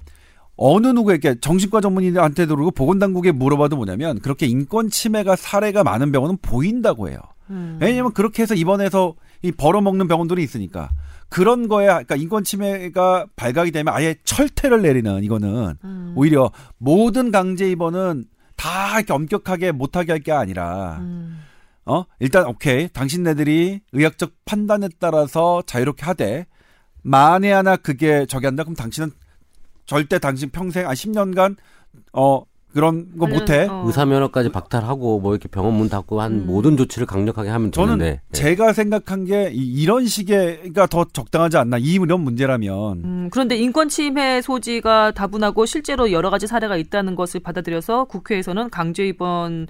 어느 누구에게 정신과 전문의한테도 그러고 보건당국에 물어봐도 뭐냐면 그렇게 인권 침해가 사례가 많은 병원은 보인다고 해요. 음. 왜냐면 그렇게 해서 입원해서 이 벌어먹는 병원들이 있으니까 그런 거야. 그러니까 인권 침해가 발각이 되면 아예 철퇴를 내리는 이거는 음. 오히려 모든 강제 입원은 다 이렇게 엄격하게 못하게 할 게 아니라 음. 어 일단 오케이 당신네들이 의학적 판단에 따라서 자유롭게 하되 만에 하나 그게 저기 한다 그럼 당신은 절대 당신 평생 아 10년간 어 그런 거 못해. 어. 의사 면허까지 박탈하고 뭐 이렇게 병원 문 닫고 한 음. 모든 조치를 강력하게 하면 저는 되는데 네. 제가 생각한 게 이- 이런 식의가 더 적당하지 않나 이 이런 문제라면 음, 그런데 인권 침해 소지가 다분하고 실제로 여러 가지 사례가 있다는 것을 받아들여서 국회에서는 강제 입원을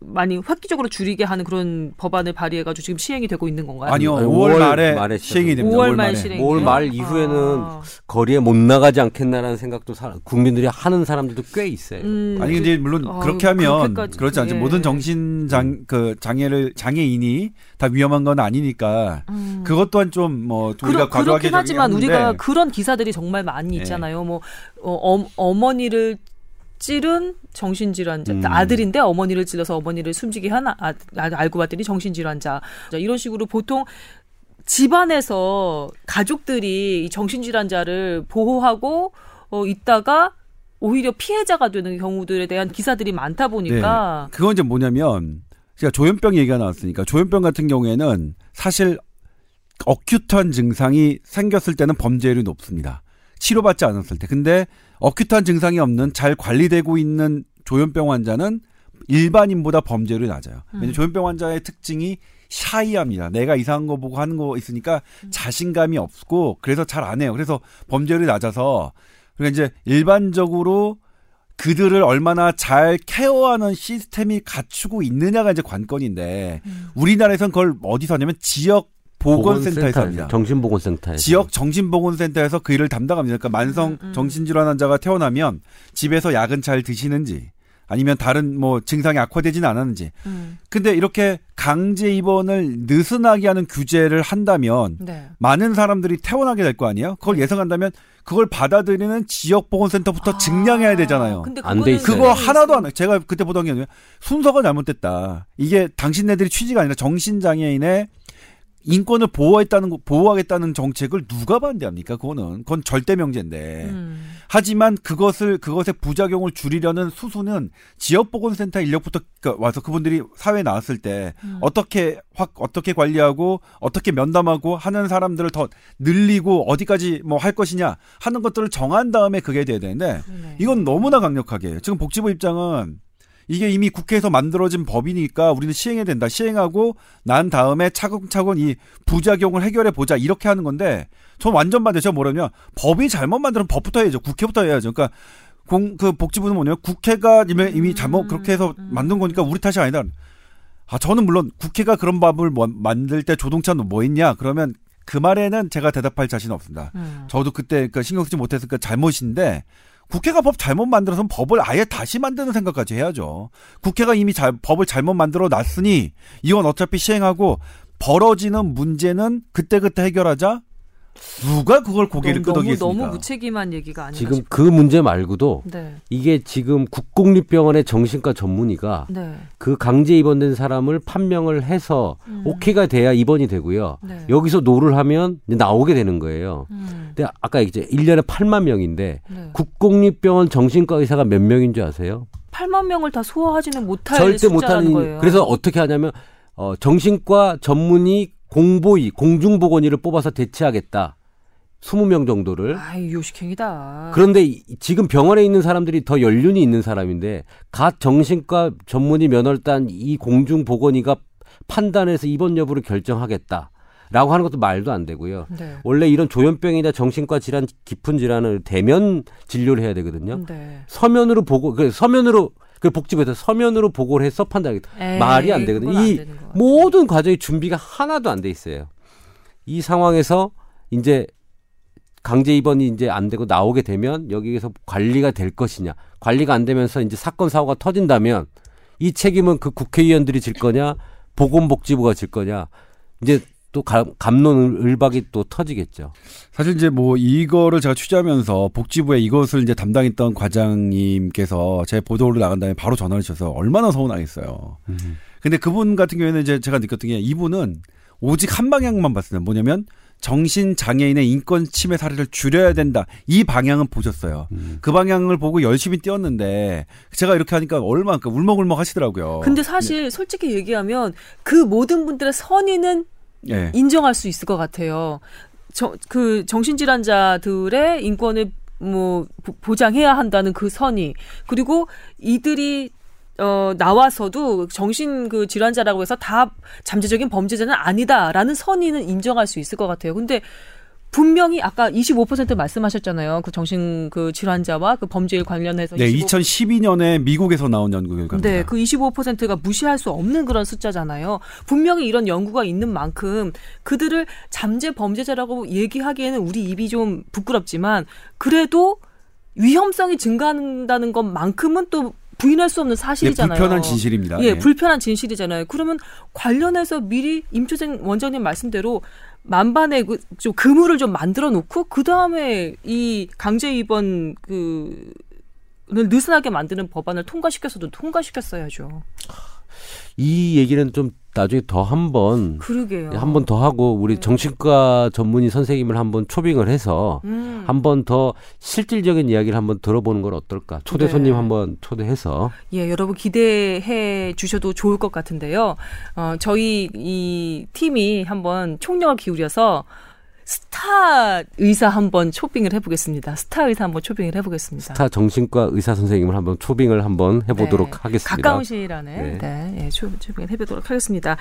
많이 획기적으로 줄이게 하는 그런 법안을 발의해가지고 지금 시행이 되고 있는 건가요? 아니요 아니, 5월, 5월 말에, 말에 시행이 됩니다. 5월 5월 말. 실행. 5월 말 이후에는 아. 거리에 못 나가지 않겠나라는 생각도 사- 국민들이 하는 사람들도 꽤 있어요. 음, 아니 근데 물론 어, 그렇게 하면 그렇지 않죠. 예. 모든 정신 장그 장애를 장애인이 다 위험한 건 아니니까 음. 그것 또한 좀뭐 우리가 그러, 과도하게 그렇긴 하지만 우리가 그런 기사들이 정말 많이 예. 있잖아요. 뭐 어, 어머니를 찌른 정신질환자 음. 아들인데 어머니를 찔러서 어머니를 숨지게 한 아, 아, 알고 봤더니 정신질환자 자, 이런 식으로 보통 집안에서 가족들이 이 정신질환자를 보호하고 어, 있다가 오히려 피해자가 되는 경우들에 대한 기사들이 많다 보니까 네. 그건 이제 뭐냐면 제가 조현병 얘기가 나왔으니까 조현병 같은 경우에는 사실 어큐트한 증상이 생겼을 때는 범죄율이 높습니다. 치료받지 않았을 때. 근데 어큐트한 증상이 없는 잘 관리되고 있는 조현병 환자는 일반인보다 범죄율이 낮아요. 왜냐면 음. 조현병 환자의 특징이 샤이합니다. 내가 이상한 거 보고 하는 거 있으니까 음. 자신감이 없고 그래서 잘 안 해요. 그래서 범죄율이 낮아서 그러니까 이제 일반적으로 그들을 얼마나 잘 케어하는 시스템이 갖추고 있느냐가 이제 관건인데 음. 우리나라에선 그걸 어디서 하냐면 지역 보건센터에서 합니다. 정신보건센터에서. 지역 정신보건센터에서 그 일을 담당합니다. 그러니까 만성 음, 음. 정신질환 환자가 태어나면 집에서 약은 잘 드시는지 아니면 다른 뭐 증상이 악화되지는 않았는지. 음. 근데 이렇게 강제 입원을 느슨하게 하는 규제를 한다면 네. 많은 사람들이 퇴원하게 될 거 아니에요? 그걸 예상한다면 그걸 받아들이는 지역 보건센터부터 증량해야 되잖아요. 아, 안돼. 그거 하나도 안 해. 제가 그때 보던 게 아니라 순서가 잘못됐다. 이게 당신네들이 취지가 아니라 정신 장애인의 인권을 보호했다는 거- 보호하겠다는 정책을 누가 반대합니까? 그거는 그건 절대 명제인데. 음. 하지만 그것을 그것의 부작용을 줄이려는 수순은 지역 보건센터 인력부터 그- 와서 그분들이 사회에 나왔을 때 음. 어떻게 확 어떻게 관리하고 어떻게 면담하고 하는 사람들을 더 늘리고 어디까지 뭐 할 것이냐 하는 것들을 정한 다음에 그게 돼야 되는데 그러네. 이건 너무나 강력하게. 지금 복지부 입장은 이게 이미 국회에서 만들어진 법이니까 우리는 시행해야 된다. 시행하고 난 다음에 차근차근 이 부작용을 해결해 보자. 이렇게 하는 건데 전 완전 반대. 제가 뭐냐면 법이 잘못 만들면 법부터 해야죠. 국회부터 해야죠. 그러니까 공, 그 복지부는 뭐냐면 국회가 이미, 이미 잘못 그렇게 해서 만든 거니까 우리 탓이 아니다. 아, 저는 물론 국회가 그런 법을 뭐- 만들 때 조동찬은 뭐 했냐? 그러면 그 말에는 제가 대답할 자신은 없습니다. 음. 저도 그때 그 신경 쓰지 못했으니까 잘못인데 국회가 법 잘못 만들어서 법을 아예 다시 만드는 생각까지 해야죠. 국회가 이미 잘, 법을 잘못 만들어 놨으니 이건 어차피 시행하고 벌어지는 문제는 그때그때 해결하자. 누가 그걸 고개를 너무, 끄덕이겠습니까? 너무 무책임한 얘기가 아닌가 지금 싶어요. 그 문제 말고도 네. 이게 지금 국공립병원의 정신과 전문의가 네. 그 강제 입원된 사람을 판명을 해서 음. 오케이가 돼야 입원이 되고요. 네. 여기서 no를 하면 이제 나오게 되는 거예요. 음. 근데 아까 얘기했죠. 1년에 8만 명인데 네. 국공립병원 정신과 의사가 몇 명인 줄 아세요? 8만 명을 다 소화하지는 못할 절대 숫자라는 못하는 거예요. 그래서 어떻게 하냐면 어, 정신과 전문의 공보의 공중보건의를 뽑아서 대체하겠다. 20명 정도를. 아이 요식행이다. 그런데 이- 지금 병원에 있는 사람들이 더 연륜이 있는 사람인데 갓 정신과 전문의 면허를 딴 이 공중보건의가 판단해서 입원 여부를 결정하겠다. 라고 하는 것도 말도 안 되고요. 네. 원래 이런 조현병이나 정신과 질환, 깊은 질환을 대면 진료를 해야 되거든요. 네. 서면으로 보고, 그 서면으로, 그 복지부에서 서면으로 보고를 해서 판단하겠다. 에이, 말이 안 되거든요. 안이 같아요. 모든 과정의 준비가 하나도 안 돼 있어요. 이 상황에서 이제 강제 입원이 이제 안 되고 나오게 되면 여기에서 관리가 될 것이냐. 관리가 안 되면서 이제 사건 사고가 터진다면 이 책임은 그 국회의원들이 질 거냐, 보건복지부가 질 거냐. 이제 또 감- 감론을박이 또 터지겠죠. 사실 이제 뭐 이거를 제가 취재하면서 복지부에 이것을 이제 담당했던 과장님께서 제 보도로 나간 다음에 바로 전화를 주셔서 얼마나 서운하겠어요. 근데 그분 같은 경우에는 이제 제가 느꼈던 게 이분은 오직 한 방향만 봤어요. 뭐냐면 정신 장애인의 인권 침해 사례를 줄여야 된다. 이 방향은 보셨어요. 음. 그 방향을 보고 열심히 뛰었는데 제가 이렇게 하니까 얼마나 그 울먹울먹 하시더라고요. 근데 사실 솔직히 얘기하면 그 모든 분들의 선의는 예. 인정할 수 있을 것 같아요. 저, 그 정신질환자들의 인권을 뭐 보- 보장해야 한다는 그 선의 그리고 이들이 어 나와서도 정신 그 질환자라고 해서 다 잠재적인 범죄자는 아니다라는 선의는 인정할 수 있을 것 같아요. 근데 분명히 아까 25% 말씀하셨잖아요. 그 정신 그 질환자와 그 범죄일 관련해서 네, 25% 2012년에 미국에서 나온 연구 결과입니다. 네, 그 25%가 무시할 수 없는 그런 숫자잖아요. 분명히 이런 연구가 있는 만큼 그들을 잠재 범죄자라고 얘기하기에는 우리 입이 좀 부끄럽지만 그래도 위험성이 증가한다는 것만큼은 또 부인할 수 없는 네, 사실이잖아요. 불편한 진실입니다. 예, 네. 불편한 진실이잖아요. 그러면 관련해서 미리 임초생 원장님 말씀대로 만반의 그, 좀 그물을 좀 만들어 놓고 그 다음에 이 강제 입원 그. 를 느슨하게 만드는 법안을 통과시켜서도 통과시켰어야죠. 이 얘기는 좀 나중에 더 한번. 한 번 더 하고 우리 네. 정신과 전문의 선생님을 한번 초빙을 해서 음. 한번 더 실질적인 이야기를 한번 들어보는 건 어떨까? 초대 네. 손님 한번 초대해서 예, 여러분 기대해 주셔도 좋을 것 같은데요. 어, 저희 이 팀이 한번 총력을 기울여서 스타 의사 한번 초빙을 해보겠습니다. 스타 의사 한번 초빙을 해보겠습니다. 스타 정신과 의사 선생님을 한번 초빙을 한번 해보도록 네. 하겠습니다. 가까운 시일 안에 네. 네. 예, 초, 초빙을 해보도록 하겠습니다.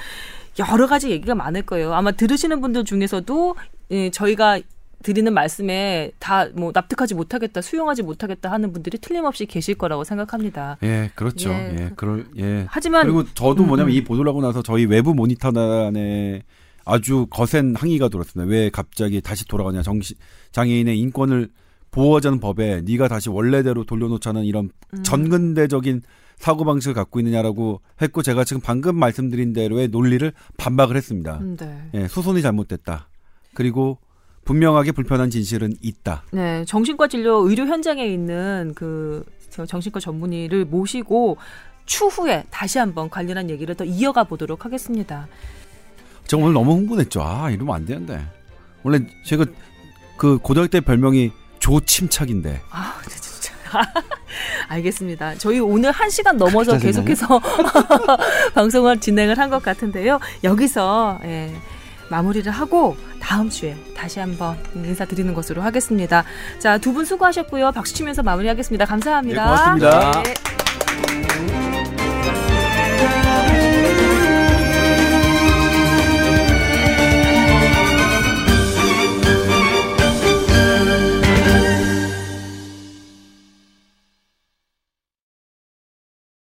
여러 가지 얘기가 많을 거예요. 아마 들으시는 분들 중에서도 예, 저희가 드리는 말씀에 다 뭐 납득하지 못하겠다, 수용하지 못하겠다 하는 분들이 틀림없이 계실 거라고 생각합니다. 예, 그렇죠. 예. 예, 그럴 예. 하지만 그리고 저도 음, 뭐냐면 음. 이 보도를 하고 나서 저희 외부 모니터단에 아주 거센 항의가 들었습니다. 왜 갑자기 다시 돌아가냐? 정신 장애인의 인권을 보호하자는 법에 네가 다시 원래대로 돌려놓자는 이런 음. 전근대적인 사고 방식을 갖고 있느냐라고 했고 제가 지금 방금 말씀드린 대로의 논리를 반박을 했습니다. 음, 네. 예, 수손이 잘못됐다. 그리고 분명하게 불편한 진실은 있다. 네, 정신과 진료 의료 현장에 있는 그 정신과 전문의를 모시고 추후에 다시 한번 관련한 얘기를 더 이어가 보도록 하겠습니다. 제가 오늘 너무 흥분했죠. 아, 이러면 안 되는데. 원래 제가 그 고등학교 때 별명이 조침착인데. 아, 진짜. 알겠습니다. 저희 오늘 한 시간 넘어서 짜증나네. 계속해서 방송을 진행을 한 것 같은데요. 여기서 예, 마무리를 하고 다음 주에 다시 한번 인사드리는 것으로 하겠습니다. 자, 두 분 수고하셨고요. 박수 치면서 마무리하겠습니다. 감사합니다. 네, 고맙습니다. 네.